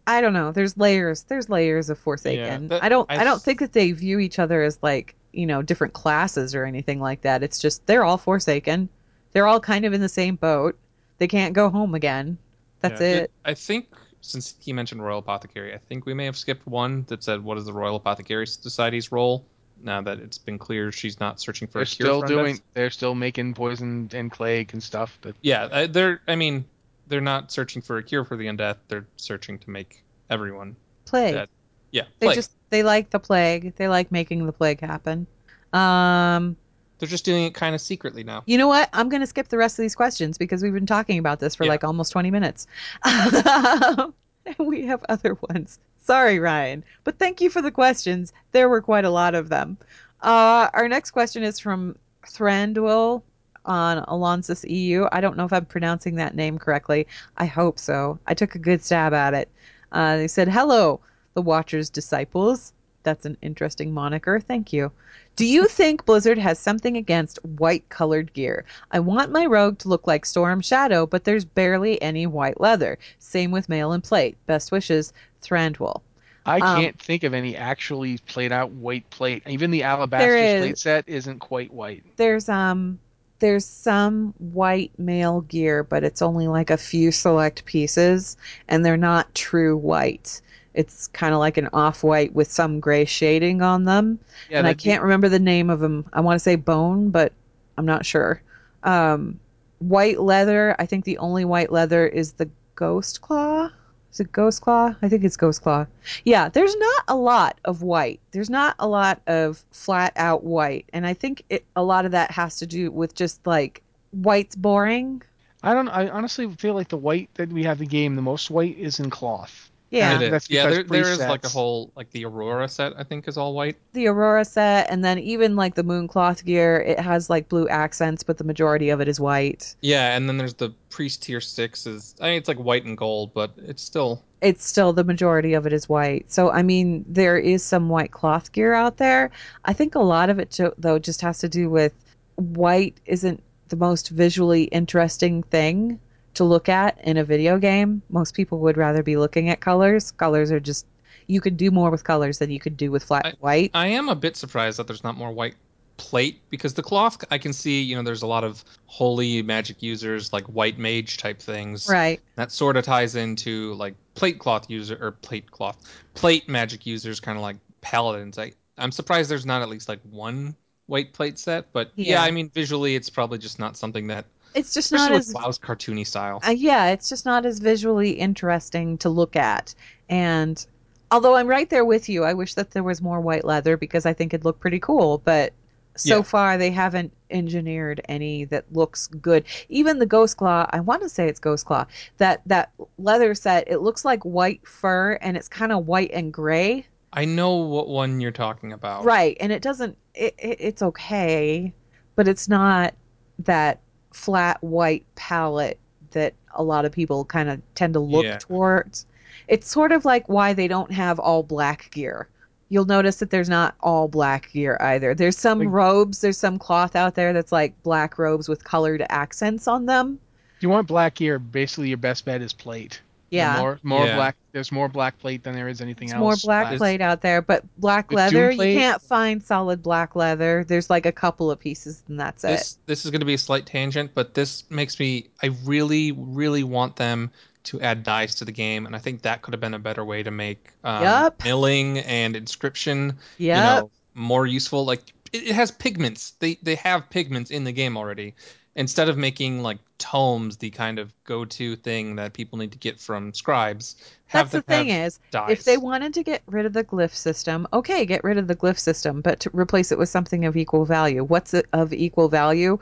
I, I don't know. There's layers. There's layers of Forsaken. that- I don't. I I, don't think that they view each other as like you know different classes or anything like that. It's just they're all Forsaken. They're all kind of in the same boat. They can't go home again. That's Yeah. it. I think since he mentioned Royal Apothecary, I think we may have skipped one that said, "What is the Royal Apothecary Society's role?" now that it's been clear she's not searching for They're a cure still doing. undeath. They're still making poison and plague and stuff. That Yeah, uh, they're. I mean, they're not searching for a cure for the undeath. They're searching to make everyone. Plague. That- Yeah, They plague. just they like the plague. They like making the plague happen. Um, They're just doing it kind of secretly now. you know what? I'm going to skip the rest of these questions because we've been talking about this for Yeah. like almost 20 minutes. and we have other ones. Sorry, Ryan, but thank you for the questions. There were quite a lot of them. Uh, our next question is from Thranduil on Alonsus EU. I don't know if I'm pronouncing that name correctly. I hope so. I took a good stab at it. Uh, they said, Hello, the Watcher's disciples. That's an interesting moniker. Thank you. Do you think Blizzard has something against white colored gear? I want my rogue to look like Storm Shadow, but there's barely any white leather. Same with mail and plate. Best wishes, Thranduil. I Um, can't think of any actually played out white plate. Even the alabaster plate set isn't quite white. There's um there's some white mail gear, but it's only like a few select pieces and they're not true white. It's kind of like an off-white with some gray shading on them. Yeah, and I can't remember the name of them. I want to say bone, but I'm not sure. Um, white leather. I think the only white leather is the ghost claw. Is it ghost claw? I think it's ghost claw. Yeah, there's not a lot of white. There's not a lot of flat out white, and I think it, a lot of that has to do with just like white's boring. I don't. I honestly feel like the white that we have in the game, the most white is in cloth. Yeah, It is. yeah, there, there is like a whole like the Aurora set. I think is all white. the Aurora set, and then even like the Mooncloth gear, it has like blue accents, but the majority of it is white. Yeah, and then there's the Priest Tier Six. Is I mean, it's like white and gold, but it's still it's still the majority of it is white. So I mean, there is some white cloth gear out there. I think a lot of it though just has to do with white isn't the most visually interesting thing to look at in a video game. Most people would rather be looking at colors. Colors are just you could do more with colors than you could do with flat white. I am a bit surprised that there's not more white plate because the cloth I can see, you know, there's a lot of holy magic users like white mage type things. right. That sort of ties into like plate cloth user or plate cloth plate magic users kind of like paladins. I I'm surprised there's not at least like one white plate set, but yeah, Yeah. I mean visually it's probably just not something that It's just not as WoW's cartoony style. Uh, yeah, it's just not as visually interesting to look at. And although I'm right there with you, I wish that there was more white leather because I think it'd look pretty cool. But so Yeah. far, they haven't engineered any that looks good. Even the Ghost Claw, I want to say it's Ghost Claw. That that leather set, it looks like white fur, and it's kind of white and gray. I know what one you're talking about. Right, and it doesn't. It, it, it's okay, but it's not that flat white palette that a lot of people kind of tend to look Yeah. towards. It's sort of like why they don't have all black gear. You'll notice that there's not all black gear either. There's some Like- robes, there's some cloth out there that's like black robes with colored accents on them. If you want black gear, basically your best bet is plate. The Yeah. More, more Yeah. black. There's more black plate than there is anything It's else. more black Black- plate out there, but black With leather, plate- you can't find solid black leather. There's like a couple of pieces and that's it. This this is going to be a slight tangent, but this makes me I really really want them to add dice to the game, and I think that could have been a better way to make um, Yup. milling and inscription Yep. you know more useful. Like it, it has pigments. They they have pigments in the game already. Instead of making like tomes the kind of go-to thing that people need to get from scribes, have That's the thing is, if they wanted to get rid of the glyph system, okay, get rid of the glyph system, but to replace it with something of equal value. What's of equal value?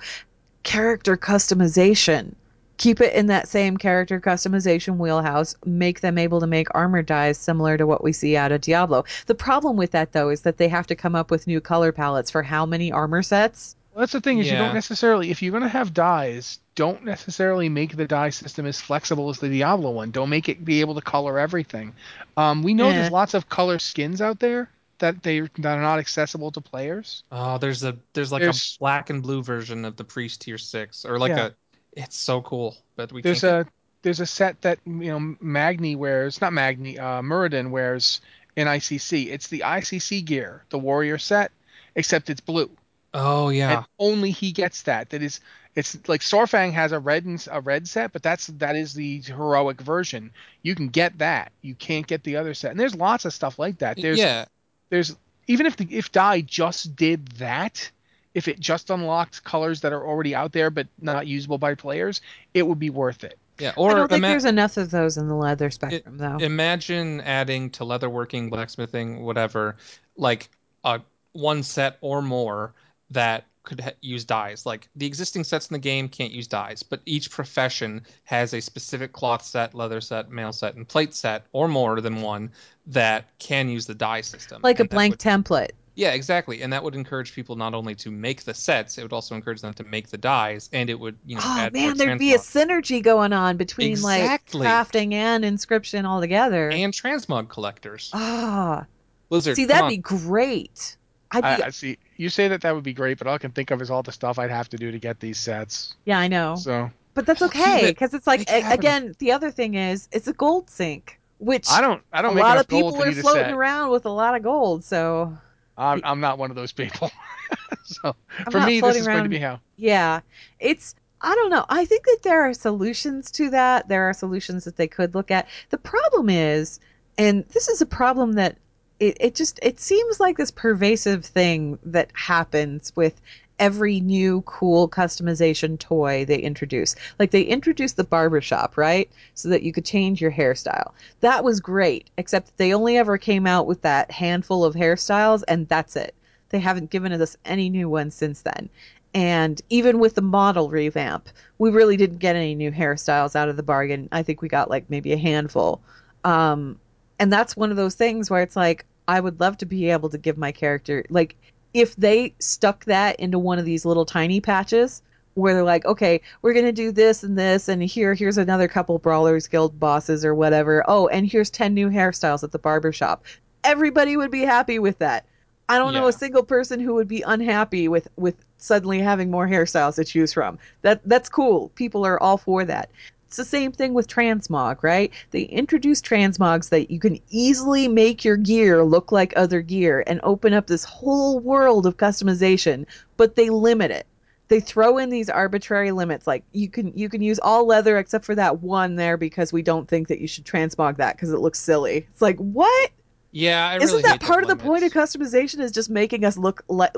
Character customization. Keep it in that same character customization wheelhouse. Make them able to make armor dyes similar to what we see out of Diablo. The problem with that, though, is that they have to come up with new color palettes for how many armor sets? Well, that's the thing is you don't necessarily if you're going to have dyes, don't necessarily make the dye system as flexible as the Diablo one. Don't make it be able to color everything. Um, we know Eh. there's lots of color skins out there that they that are not accessible to players. Oh, there's a there's like There's- a black and blue version of the priest tier six, or like Yeah. a. It's so cool, but we There's can't. a there's a set that you know Magni wears, not Magni, uh, Muradin wears in ICC. It's the ICC gear, the warrior set, except it's blue. Oh yeah, and only he gets that. That is, it's like Saurfang has a red and a red set, but that's that is the heroic version. You can get that. You can't get the other set. And there's lots of stuff like that. There's yeah. there's even if the if dye just did that, if it just unlocked colors that are already out there but not usable by players, it would be worth it. Yeah, I or don't think ima- there's enough of those in the leather spectrum, though. imagine adding to leatherworking, blacksmithing, whatever, like a one set or more that could ha- use dyes. Like the existing sets in the game can't use dyes, but each profession has a specific cloth set, leather set, mail set, and plate set, or more than one that can use the dye system. like a And that blank would- template. yeah, exactly, and that would encourage people not only to make the sets, it would also encourage them to make the dyes, and it would you know Oh add man, there'd be a synergy going on between Exactly. like crafting and inscription all together. and transmog collectors. Ah, Blizzard, see, that'd on. be great. I'd be, I, I see. You say that that would be great, but all I can think of is all the stuff I'd have to do to get these sets. yeah, I know, So but that's okay because it's like a- happen. again, the other thing is it's a gold sink, which I don't. I don't make a lot of people are floating around with a lot of gold. So I'm, I'm not one of those people. so I'm for not me, this floating is going to be how. Yeah, it's I don't know. I think that there are solutions to that. There are solutions that they could look at. The problem is, and this is a problem that it, it just it seems like this pervasive thing that happens with every new cool customization toy they introduce. Like they introduced the barbershop, right? So that you could change your hairstyle. That was great, except they only ever came out with that handful of hairstyles and that's it. They haven't given us any new ones since then. And even with the model revamp, we really didn't get any new hairstyles out of the bargain. I think we got like maybe a handful. Um, and that's one of those things where it's like, I would love to be able to give my character, like, if they stuck that into one of these little tiny patches where they're like, okay, we're going to do this and this, and here, here's another couple Brawlers Guild bosses or whatever. Oh, and here's 10 new hairstyles at the barber shop. Everybody would be happy with that. I don't know a single person who would be unhappy with with suddenly having more hairstyles to choose from. That that's cool. People are all for that. It's the same thing with transmog, right? They introduce transmogs that you can easily make your gear look like other gear and open up this whole world of customization, but they limit it. They throw in these arbitrary limits like you can you can use all leather except for that one there because we don't think that you should transmog that because it looks silly. It's like, "What? Yeah, I Isn't really that part of those the point of customization is just making us look let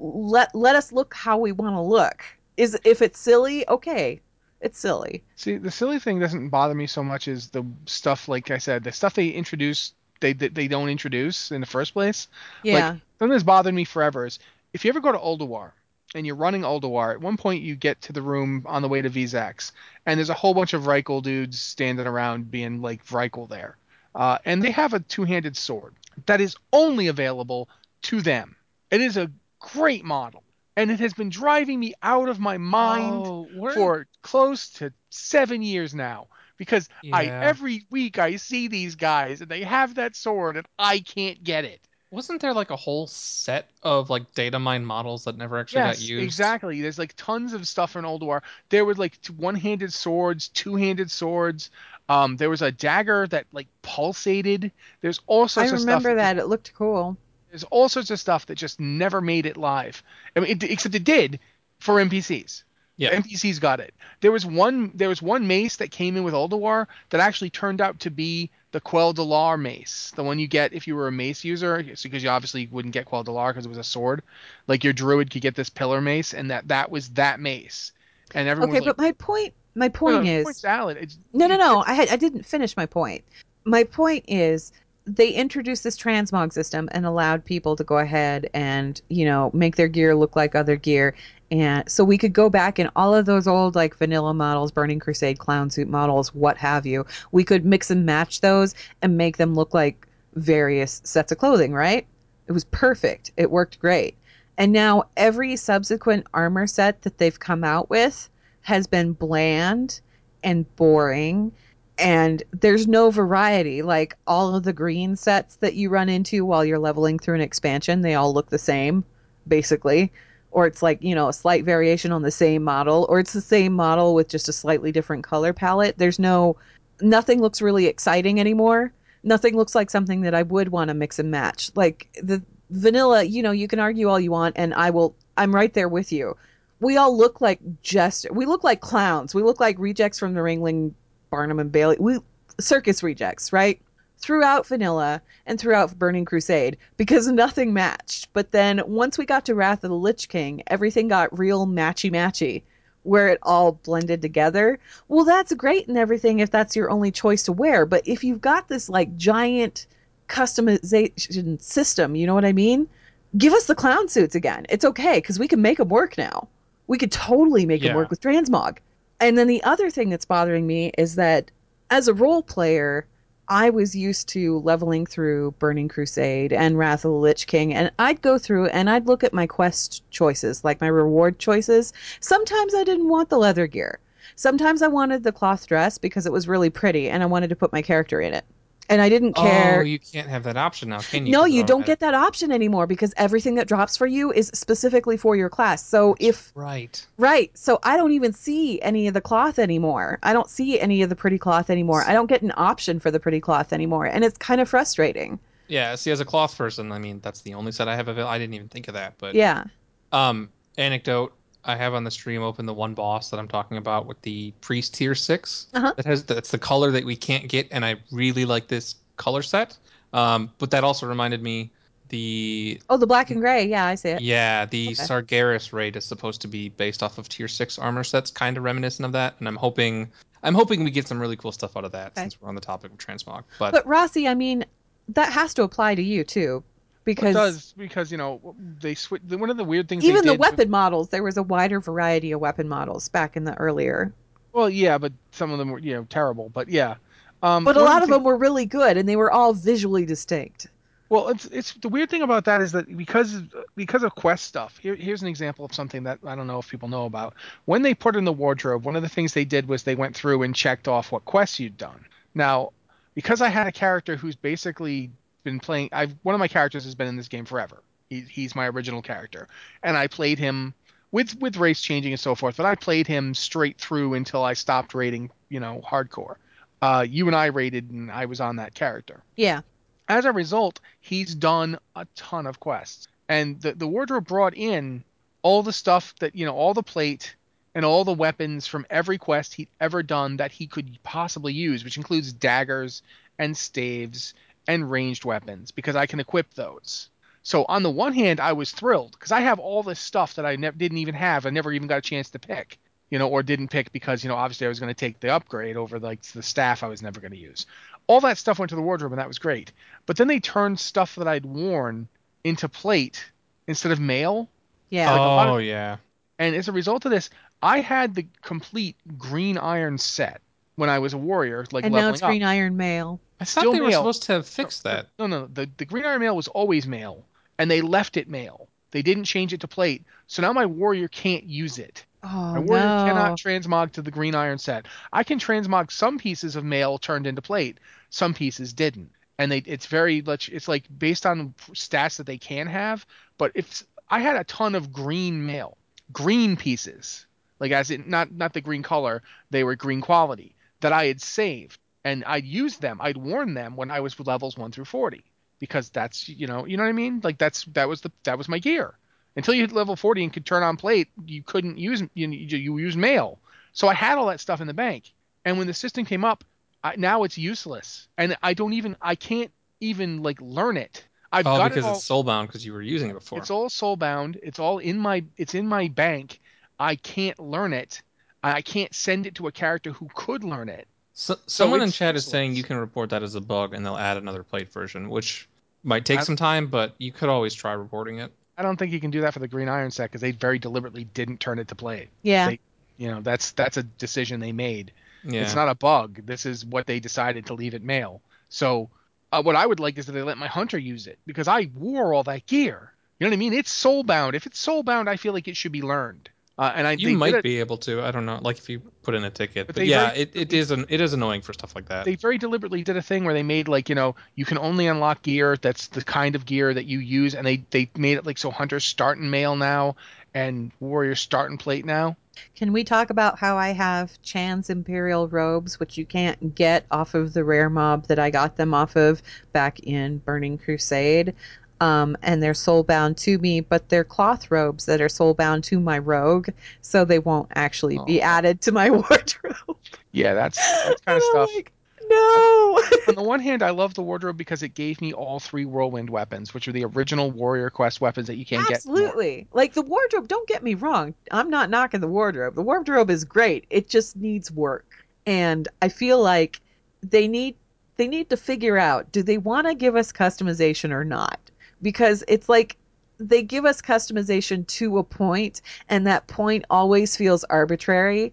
let let us look how we want to look? Is if it's silly, okay, it's silly. See, the silly thing doesn't bother me so much as the stuff, like I said, the stuff they introduce, they they, they don't introduce in the first place. Yeah, Something that's bothered me forever is if you ever go to Ulduar and you're running Ulduar, at one point you get to the room on the way to Vezax, and there's a whole bunch of Reichel dudes standing around being like Reichel there. Uh, and they have a two-handed sword that is only available to them. It is a great model, and it has been driving me out of my mind Oh, for close to seven years now because I every week I see these guys and they have that sword and I can't get it. wasn't there like a whole set of like data mine models that never actually yes, got used? exactly. There's like tons of stuff in Ulduar. There were like one-handed swords, two-handed swords. Um, there was a dagger that like pulsated. There's all I sorts of stuff. remember that. It looked cool. There's all sorts of stuff that just never made it live. I mean, it, except it did for NPCs. Yeah. NPCs got it. There was one. There was one mace that came in with Ulduar that actually turned out to be the Quel'Delar mace, the one you get if you were a mace user, because you obviously wouldn't get Quel'Delar because it was a sword. Like your druid could get this pillar mace, and that that was that mace. And everyone Okay, was like, but my point my point no, is valid. It's, No, no, no. I had, I didn't finish my point. My point is they introduced this transmog system and allowed people to go ahead and you know make their gear look like other gear. And so we could go back in all of those old like vanilla models burning crusade clown suit models what have you. We could mix and match those and make them look like various sets of clothing right? It was perfect. It worked great. And now every subsequent armor set that they've come out with has been bland and boring and there's no variety. Like all of the green sets that you run into while you're leveling through an expansion they all look the same basically. Or it's like you know a slight variation on the same model or it's the same model with just a slightly different color palette. There's no nothing looks really exciting anymore. Nothing looks like something that i would want to mix and match. Like the vanilla you know you can argue all you want and i will i'm right there with you. We all look like just we look like clowns. We look like rejects from the ringling barnum and bailey we circus rejects right throughout vanilla and throughout Burning Crusade because nothing matched. But then once we got to Wrath of the Lich King, everything got real matchy matchy where it all blended together. Well, that's great and everything if that's your only choice to wear, but if you've got this like giant customization system, you know what I mean? Give us the clown suits again. It's okay because we can make them work now. We could totally make Yeah. them work with transmog. And then the other thing that's bothering me is that as a role player, I was used to leveling through Burning Crusade and Wrath of the Lich King, and I'd go through and I'd look at my quest choices, like my reward choices. Sometimes I didn't want the leather gear. Sometimes I wanted the cloth dress because it was really pretty and I wanted to put my character in it. And I didn't care. Oh, you can't have that option now, can you? no, you don't get that option anymore because everything that drops for you is specifically for your class. So if Right. Right. So I don't even see any of the cloth anymore. I don't see any of the pretty cloth anymore. I don't get an option for the pretty cloth anymore. And it's kind of frustrating. Yeah. See, as a cloth person, I mean, that's the only set I have available. I didn't even think of that, but Yeah. Um, anecdote: I have on the stream open the one boss that I'm talking about with the priest tier 6 Uh-huh. That has that's the color that we can't get, and I really like this color set. Um, but that also reminded me the Oh, the black and gray. Yeah, I see it. yeah the Okay. Sargeras raid is supposed to be based off of tier six armor sets, kind of reminiscent of that, and I'm hoping I'm hoping we get some really cool stuff out of that Okay. since we're on the topic of transmog. But, But Rossi, I mean, that has to apply to you too. Because does because you know they switch. One of the weird things even the weapon models, there was a wider variety of weapon models back in the earlier. Well, yeah, but some of them were you know terrible. But yeah, um, But a lot of them were really good and they were all visually distinct. Well, it's it's the weird thing about that is that because because of quest stuff. Here, here's an example of something that I don't know if people know about. When they put in the wardrobe, one of the things they did was they went through and checked off what quests you'd done. Now, because I had a character who's basically been playing, I've one of my characters has been in this game forever. He, he's my original character, and I played him with with race changing and so forth. But I played him straight through until I stopped rating, you know, hardcore. Uh, you and I rated, and I was on that character Yeah. as a result, he's done a ton of quests. And the, the wardrobe brought in all the stuff that, you know, all the plate and all the weapons from every quest he'd ever done that he could possibly use, which includes daggers and staves and ranged weapons, because I can equip those. So on the one hand, I was thrilled because I have all this stuff that I ne- didn't even have. I never even got a chance to pick, you know, or didn't pick because, you know, obviously I was going to take the upgrade over like the staff I was never going to use all that stuff went to the wardrobe and that was great. But then they turned stuff that I'd worn into plate instead of mail. Yeah. like oh of- yeah, And as a result of this, I had the complete green iron set when I was a warrior, like and now leveling it's green iron mail. I thought Still they were mail. supposed to have fixed that. No, no, the the green iron mail was always mail, and they left it mail. They didn't change it to plate, so now my warrior can't use it. Oh My warrior no. cannot transmog to the green iron set. I can transmog some pieces of mail turned into plate, some pieces didn't, and they it's very much it's like based on stats that they can have. But if I had a ton of green mail, green pieces, like as in not not the green color, they were green quality that I had saved, and I'd use them, I'd worn them when I was levels one through forty, because that's you know you know what I mean. Like that's that was the that was my gear. Until you hit level 40 and could turn on plate you couldn't use you, you, you use mail. So i had all that stuff in the bank. And when the system came up I, now it's useless. And i don't even i can't even like learn it. I've Oh, got because it all, it's soulbound because you were using it before. it's all soulbound. It's all in my it's in my bank. I can't learn it. I can't send it to a character who could learn it So, someone in chat is useless. saying you can report that as a bug and they'll add another plate version, which might take I- some time, but you could always try reporting it. i don't think you can do that for the green iron set because they very deliberately didn't turn it to plate yeah. they- you know that's that's a decision they made Yeah. It's not a bug. This is what they decided to leave it mail. So, uh, what I would like is that they let my hunter use it because I wore all that gear. You know what I mean? It's soulbound. If it's soulbound, I feel like it should be learned. Uh, and I you they might did it- be able to. I don't know. Like if you put in a ticket, But but, yeah, very- it, it is an, it is annoying for stuff like that. They very deliberately did a thing where they made like you know you can only unlock gear that's the kind of gear that you use, and they they made it like so hunters start in mail now and warriors start in plate now. Can we talk about how I have Chan's Imperial robes, which you can't get off of the rare mob that I got them off of back in Burning Crusade? Um, and they're soulbound to me, but they're cloth robes that are soulbound to my rogue, so they won't actually be Oh. added to my wardrobe. Yeah, that's that's kind of stuff. like, no. On the one hand, I love the wardrobe because it gave me all three whirlwind weapons, which are the original Warrior Quest weapons that you can't get. Absolutely. Like the wardrobe, don't get me wrong. I'm not knocking the wardrobe. The wardrobe is great. It just needs work. And I feel like they need they need to figure out do they want to give us customization or not? Because it's like they give us customization to a point and that point always feels arbitrary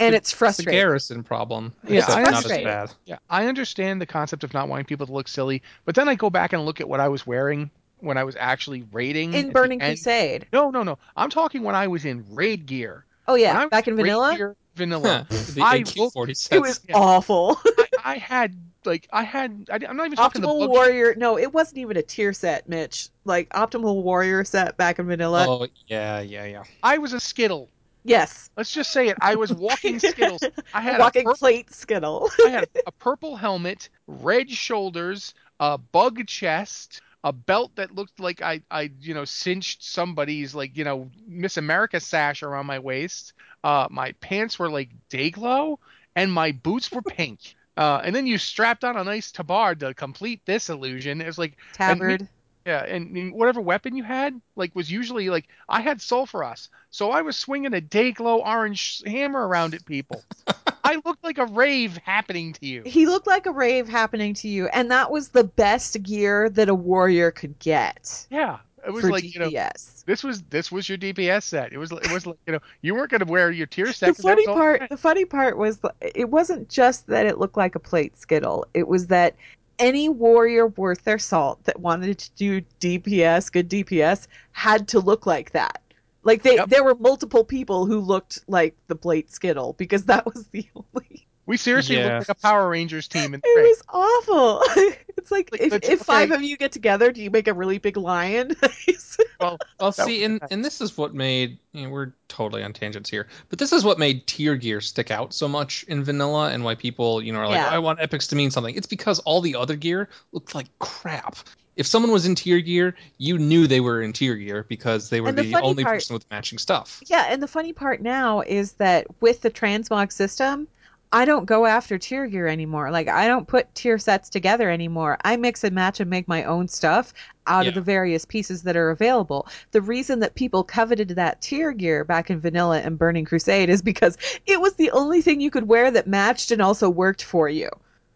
and the- it's frustrating. the Garrison problem. Yeah, except I not as bad. Yeah, I understand the concept of not wanting people to look silly, but then I go back and look at what I was wearing when I was actually raiding in Burning end. Crusade. No, no, no. I'm talking when I was in raid gear. Oh yeah, back in vanilla, gear, vanilla. the I AK-47. it was Yeah. awful. I, I had like I had. I, I'm not even talking the Optimal bug- Warrior. No, it wasn't even a tier set, Mitch. Like Optimal Warrior set back in vanilla. Oh yeah, yeah, yeah. I was a skittle. Yes. Let's just say it. I was walking skittles. I had Walking a purple, plate skittle. I had a purple helmet, red shoulders, a bug chest, a belt that looked like I, I, you know, cinched somebody's like, you know, Miss America sash around my waist. Uh, my pants were like day glow, and my boots were pink. Uh, and then you strapped on a nice tabard to complete this illusion. It was like, Tabard. yeah, and, and whatever weapon you had, like, was usually like I had Sulfuras, so I was swinging a day glow orange hammer around at people. I looked like a rave happening to you. He looked like a rave happening to you, and that was the best gear that a warrior could get Yeah, it was like you know DPS. this was this was your DPS set. It was it was like you know you weren't gonna wear your tier the funny part, the funny part was it wasn't just that it looked like a plate skittle. It was that any warrior worth their salt that wanted to do DPS, good DPS, had to look like that. Like they, Yep. there were multiple people who looked like the plate skittle because that was the only. We seriously Yeah. looked like a Power Rangers team in the It raid. was awful. it's like, Like, if, that's- if five okay. of you get together, do you make a really big lion? Well, Well, see, and and this is what made you know, we're totally on tangents here, but this is what made tier gear stick out so much in vanilla, and why people you know are like, Yeah. I want epics to mean something. It's because all the other gear looked like crap. If someone was in tier gear, you knew they were in tier gear because they were And the the, only part- person with matching stuff. Yeah, and the funny part now is that with the transmog system, I don't go after tier gear anymore. Like I don't put tier sets together anymore. I mix and match and make my own stuff out of the various pieces that are available. The reason that people coveted that tier gear back in Vanilla and Burning Crusade is because it was the only thing you could wear that matched and also worked for you.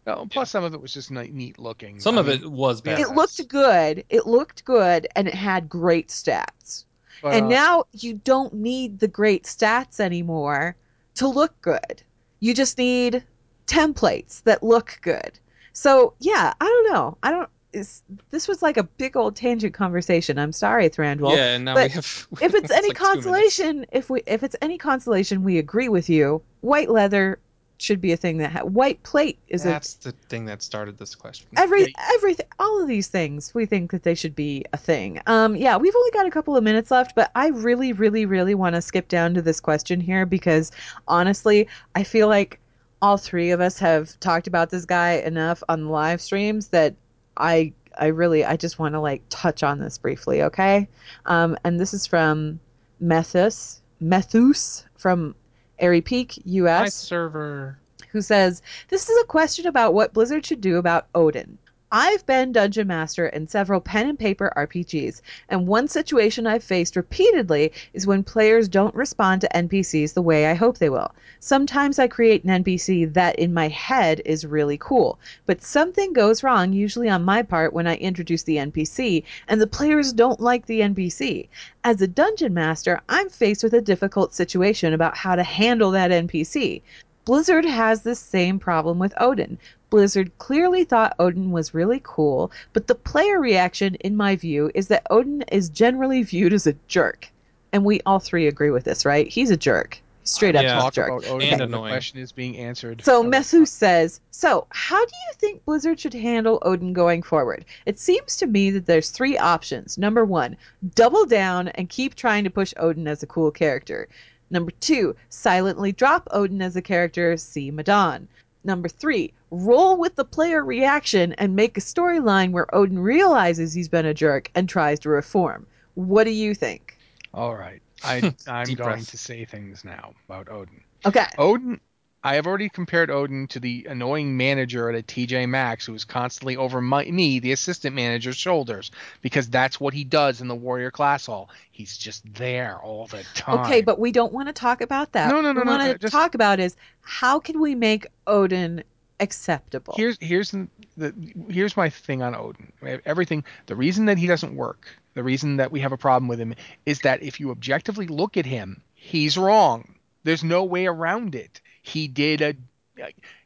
well, plus some of it was just neat looking. Some I of mean, it was bad. It looked good. It looked good and it had great stats. but, and uh, now you don't need the great stats anymore to look good. You just need templates that look good. So yeah, I don't know. I don't. Is, this was like a big old tangent conversation. I'm sorry, Thranduil. yeah, and now we have. If it's any like consolation, if we if it's any consolation, we agree with you. White leather should be a thing that ha- white plate is a that's the thing that started this question. every everything all of these things we think that they should be a thing. Um yeah we've only got a couple of minutes left but i really really really want to skip down to this question here because honestly i feel like all three of us have talked about this guy enough on the live streams that i i really i just want to like touch on this briefly okay? Um and this is from methus methus from Aerie Peak us My server. who says, This is a question about what Blizzard should do about Odin. I've been Dungeon Master in several pen and paper RPGs, and one situation I've faced repeatedly is when players don't respond to NPCs the way I hope they will. Sometimes I create an NPC that in my head is really cool, but something goes wrong, usually on my part, when I introduce the NPC, and the players don't like the NPC. As a Dungeon Master, I'm faced with a difficult situation about how to handle that NPC. Blizzard has this same problem with Odin. Blizzard clearly thought Odin was really cool, but the player reaction, in my view, is that Odin is generally viewed as a jerk. And we all three agree with this, right? He's a jerk. Straight up Yeah. he's a talk jerk. about Odin And when the question is being answered. So Mesu says, So, how do you think Blizzard should handle Odin going forward? It seems to me that there's three options. Number one, double down and keep trying to push Odin as a cool character. Number two, silently drop Odin as a character, see Madon. Number three, roll with the player reaction and make a storyline where Odin realizes he's been a jerk and tries to reform. What do you think? All right. I, I'm going breath. to say things now about Odin. Okay. Odin I have already compared Odin to the annoying manager at a TJ Maxx who is constantly over my, me, the assistant manager's shoulders, because that's what he does in the Warrior Class Hall. He's just there all the time. Okay, but we don't want to talk about that. No, no, no, What no, we uh, want to just- talk about is how can we make Odin acceptable? here's here's the here's my thing on Odin. Everything the reason that he doesn't work, the reason that we have a problem with him is that if you objectively look at him, he's wrong. There's no way around it. He did a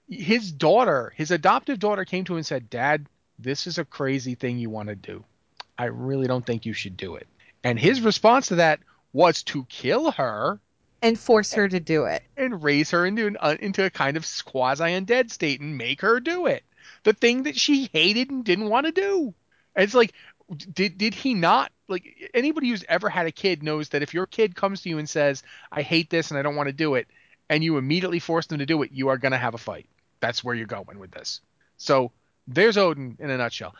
his daughter, his adoptive daughter came to him and said, "Dad, this is a crazy thing you want to do. I really don't think you should do it." And his response to that was to kill her and force her to do it. and raise her into an, uh, into a kind of quasi undead state and make her do it. The thing that she hated and didn't want to do. And it's like, did did he not like anybody who's ever had a kid knows that if your kid comes to you and says, "I hate this and I don't want to do it," and you immediately force them to do it, you are gonna have a fight. That's where you're going with this. So there's Odin in a nutshell.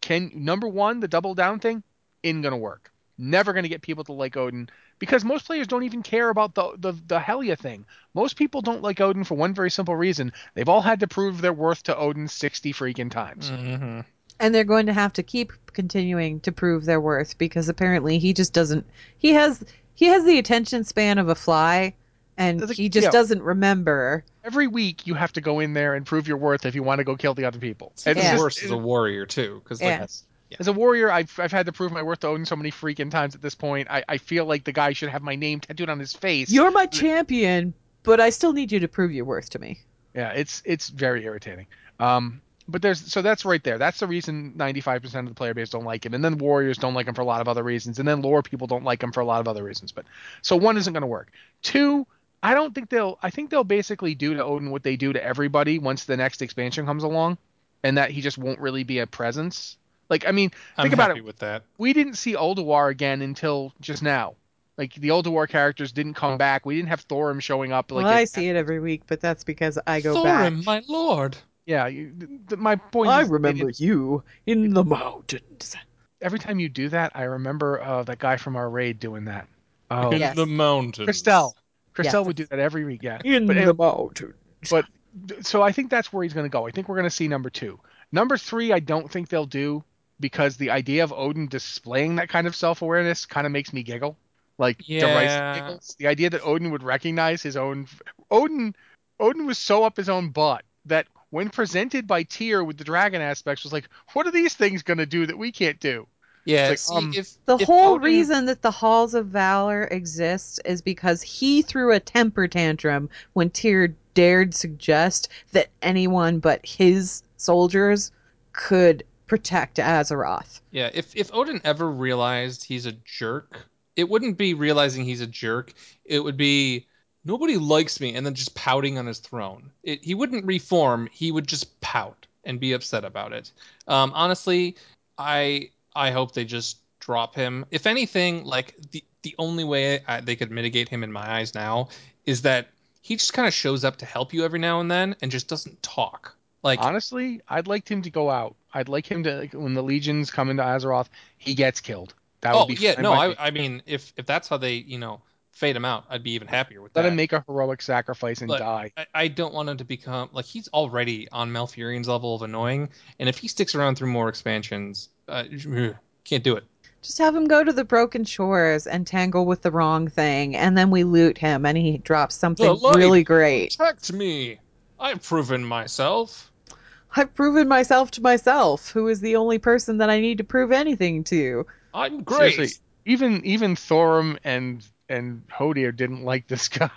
Can number one, the double down thing, isn't gonna work. Never gonna get people to like Odin because most players don't even care about the the, the Helya thing. Most people don't like Odin for one very simple reason: they've all had to prove their worth to Odin sixty freaking times. Mm-hmm. And they're going to have to keep continuing to prove their worth because apparently he just doesn't he has he has the attention span of a fly and That's like- he just yeah. doesn't remember. Every week you have to go in there and prove your worth if you want to go kill the other people. And Yeah. just- worse as a warrior too, because like Yes. As a warrior, I've, I've had to prove my worth to Odin so many freaking times at this point. I, I feel like the guy should have my name tattooed on his face. You're my champion, but I still need you to prove your worth to me. Yeah, it's it's very irritating. Um, but there's so that's right there. That's the reason 95% of the player base don't like him, and then warriors don't like him for a lot of other reasons, and then lore people don't like him for a lot of other reasons. But so one isn't going to work. Two, I don't think they'll. I think they'll basically do to Odin what they do to everybody once the next expansion comes along, and that he just won't really be a presence. Like I mean, I'm think about happy it. with that. we didn't see Ulduar again until just now. Like the Ulduar characters didn't come back. We didn't have Thorim showing up. Like well, I see it every week, but that's because I go back. Thorim, my lord. Yeah, you, th- th- my point. I is they remember didn't- you in the mountains. every time you do that, I remember uh, that guy from our raid doing that. Oh, in Yes. the mountains. Christelle. Christelle Yes. would do that every week. Yeah. In But the anyway- mountains. But so I think that's where he's going to go. I think we're going to see number two. Number three, I don't think they'll do because the idea of Odin displaying that kind of self awareness kind of makes me giggle. Like Yeah. derisive giggles. The idea that Odin would recognize his own Odin Odin was so up his own butt that when presented by Tyr with the dragon aspects was like, what are these things going to do that we can't do? Yeah, It's see, um, if The if whole Odin- reason that the Halls of Valor exist is because he threw a temper tantrum when Tyr dared suggest that anyone but his soldiers could protect Azeroth. Yeah, if if Odin ever realized he's a jerk, it wouldn't be realizing he's a jerk. It would be nobody likes me and then just pouting on his throne. It, he wouldn't reform. He would just pout and be upset about it. Um, honestly, I I hope they just drop him. If anything, like the the only way I, they could mitigate him in my eyes now is that he just kind of shows up to help you every now and then and just doesn't talk. Like Honestly, I'd like him to go out. I'd like him to like, when the legions come into Azeroth, he gets killed. That would oh be yeah, no, I. I mean if if that's how they you know fade him out, I'd be even happier with let that. him make a heroic sacrifice and But- die. I, I don't want him to become like he's already on Malfurion's level of annoying, and if he sticks around through more expansions, uh, can't do it. Just have him go to the Broken Shores and tangle with the wrong thing, and then we loot him and he drops something light. really great. Protect me. I've proven myself. I've proven myself to myself, who is the only person that I need to prove anything to. I'm great. Seriously, even even Thorim and and Hodir didn't like this guy.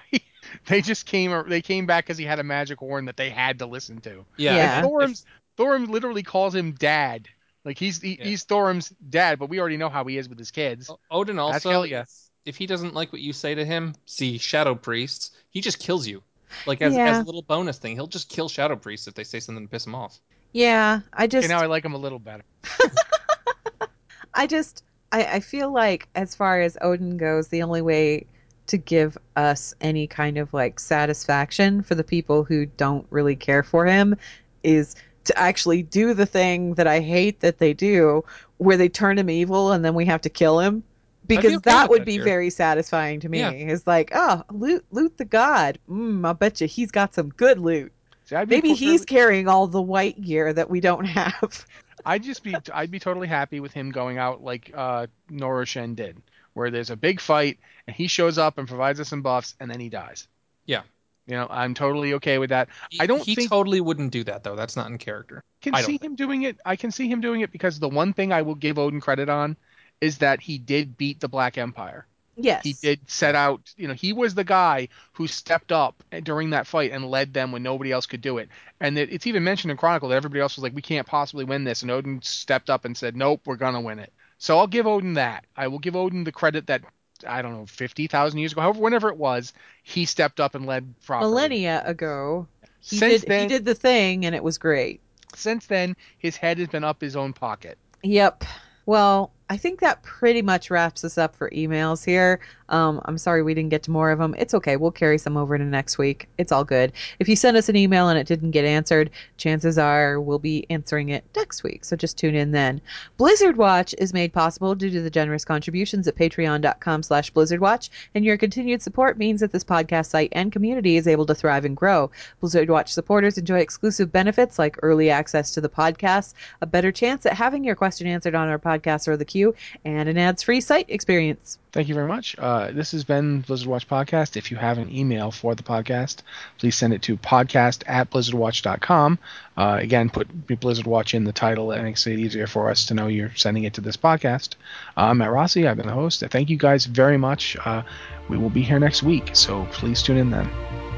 they just came they came back because he had a magic horn that they had to listen to. Yeah. Yeah. if- Thorim's Thorim literally calls him dad. Like he's he, Yeah. he's Thorim's dad, but we already know how he is with his kids. O- Odin Ask also, Helya. if he doesn't like what you say to him, see Shadow Priests, he just kills you. Like as, Yeah. as a little bonus thing, he'll just kill Shadow Priests if they say something to piss him off. Yeah, I just Okay, now I like him a little better. I just I, I feel like as far as Odin goes, the only way to give us any kind of like satisfaction for the people who don't really care for him is to actually do the thing that I hate that they do, where they turn him evil and then we have to kill him. because okay that would that be here. very satisfying to me. Yeah. It's like, oh, loot, loot the god. Mm, I bet you he's got some good loot. See, Maybe he's carrying all the white gear that we don't have. I'd just be I'd be totally happy with him going out like uh Norushen did, where there's a big fight and he shows up and provides us some buffs and then he dies. Yeah. You know, I'm totally okay with that. I don't he think- totally wouldn't do that though. That's not in character. can I see him doing it. I can see him doing it because the one thing I will give Odin credit on is that he did beat the Black Empire. Yes. He did set out, you know, he was the guy who stepped up during that fight and led them when nobody else could do it. And it, it's even mentioned in Chronicle that everybody else was like, we can't possibly win this. And Odyn stepped up and said, nope, we're going to win it. So I'll give Odyn that. I will give Odyn the credit that, I don't know, 50,000 years ago, however, whenever it was, he stepped up and led properly. Millennia ago, he Since did then, he did the thing and it was great. since then, his head has been up his own pocket. Yep. Well, I think that pretty much wraps us up for emails here. Um, I'm sorry we didn't get to more of them. It's okay. We'll carry some over to next week. It's all good. If you send us an email and it didn't get answered, chances are we'll be answering it next week. So just tune in then. Blizzard Watch is made possible due to the generous contributions at patreon.com slash blizzardwatch, and your continued support means that this podcast site and community is able to thrive and grow. Blizzard Watch supporters enjoy exclusive benefits like early access to the podcast, a better chance at having your question answered on our podcast or the and an ads-free site experience. Thank you very much. Uh, this has been Blizzard Watch Podcast. If you have an email for the podcast, please send it to podcast at blizzardwatch.com. Uh, again, put Blizzard Watch in the title. It makes it easier for us to know you're sending it to this podcast. Uh, I'm Matt Rossi. I've been the host. Thank you guys very much. Uh, we will be here next week, so please tune in then.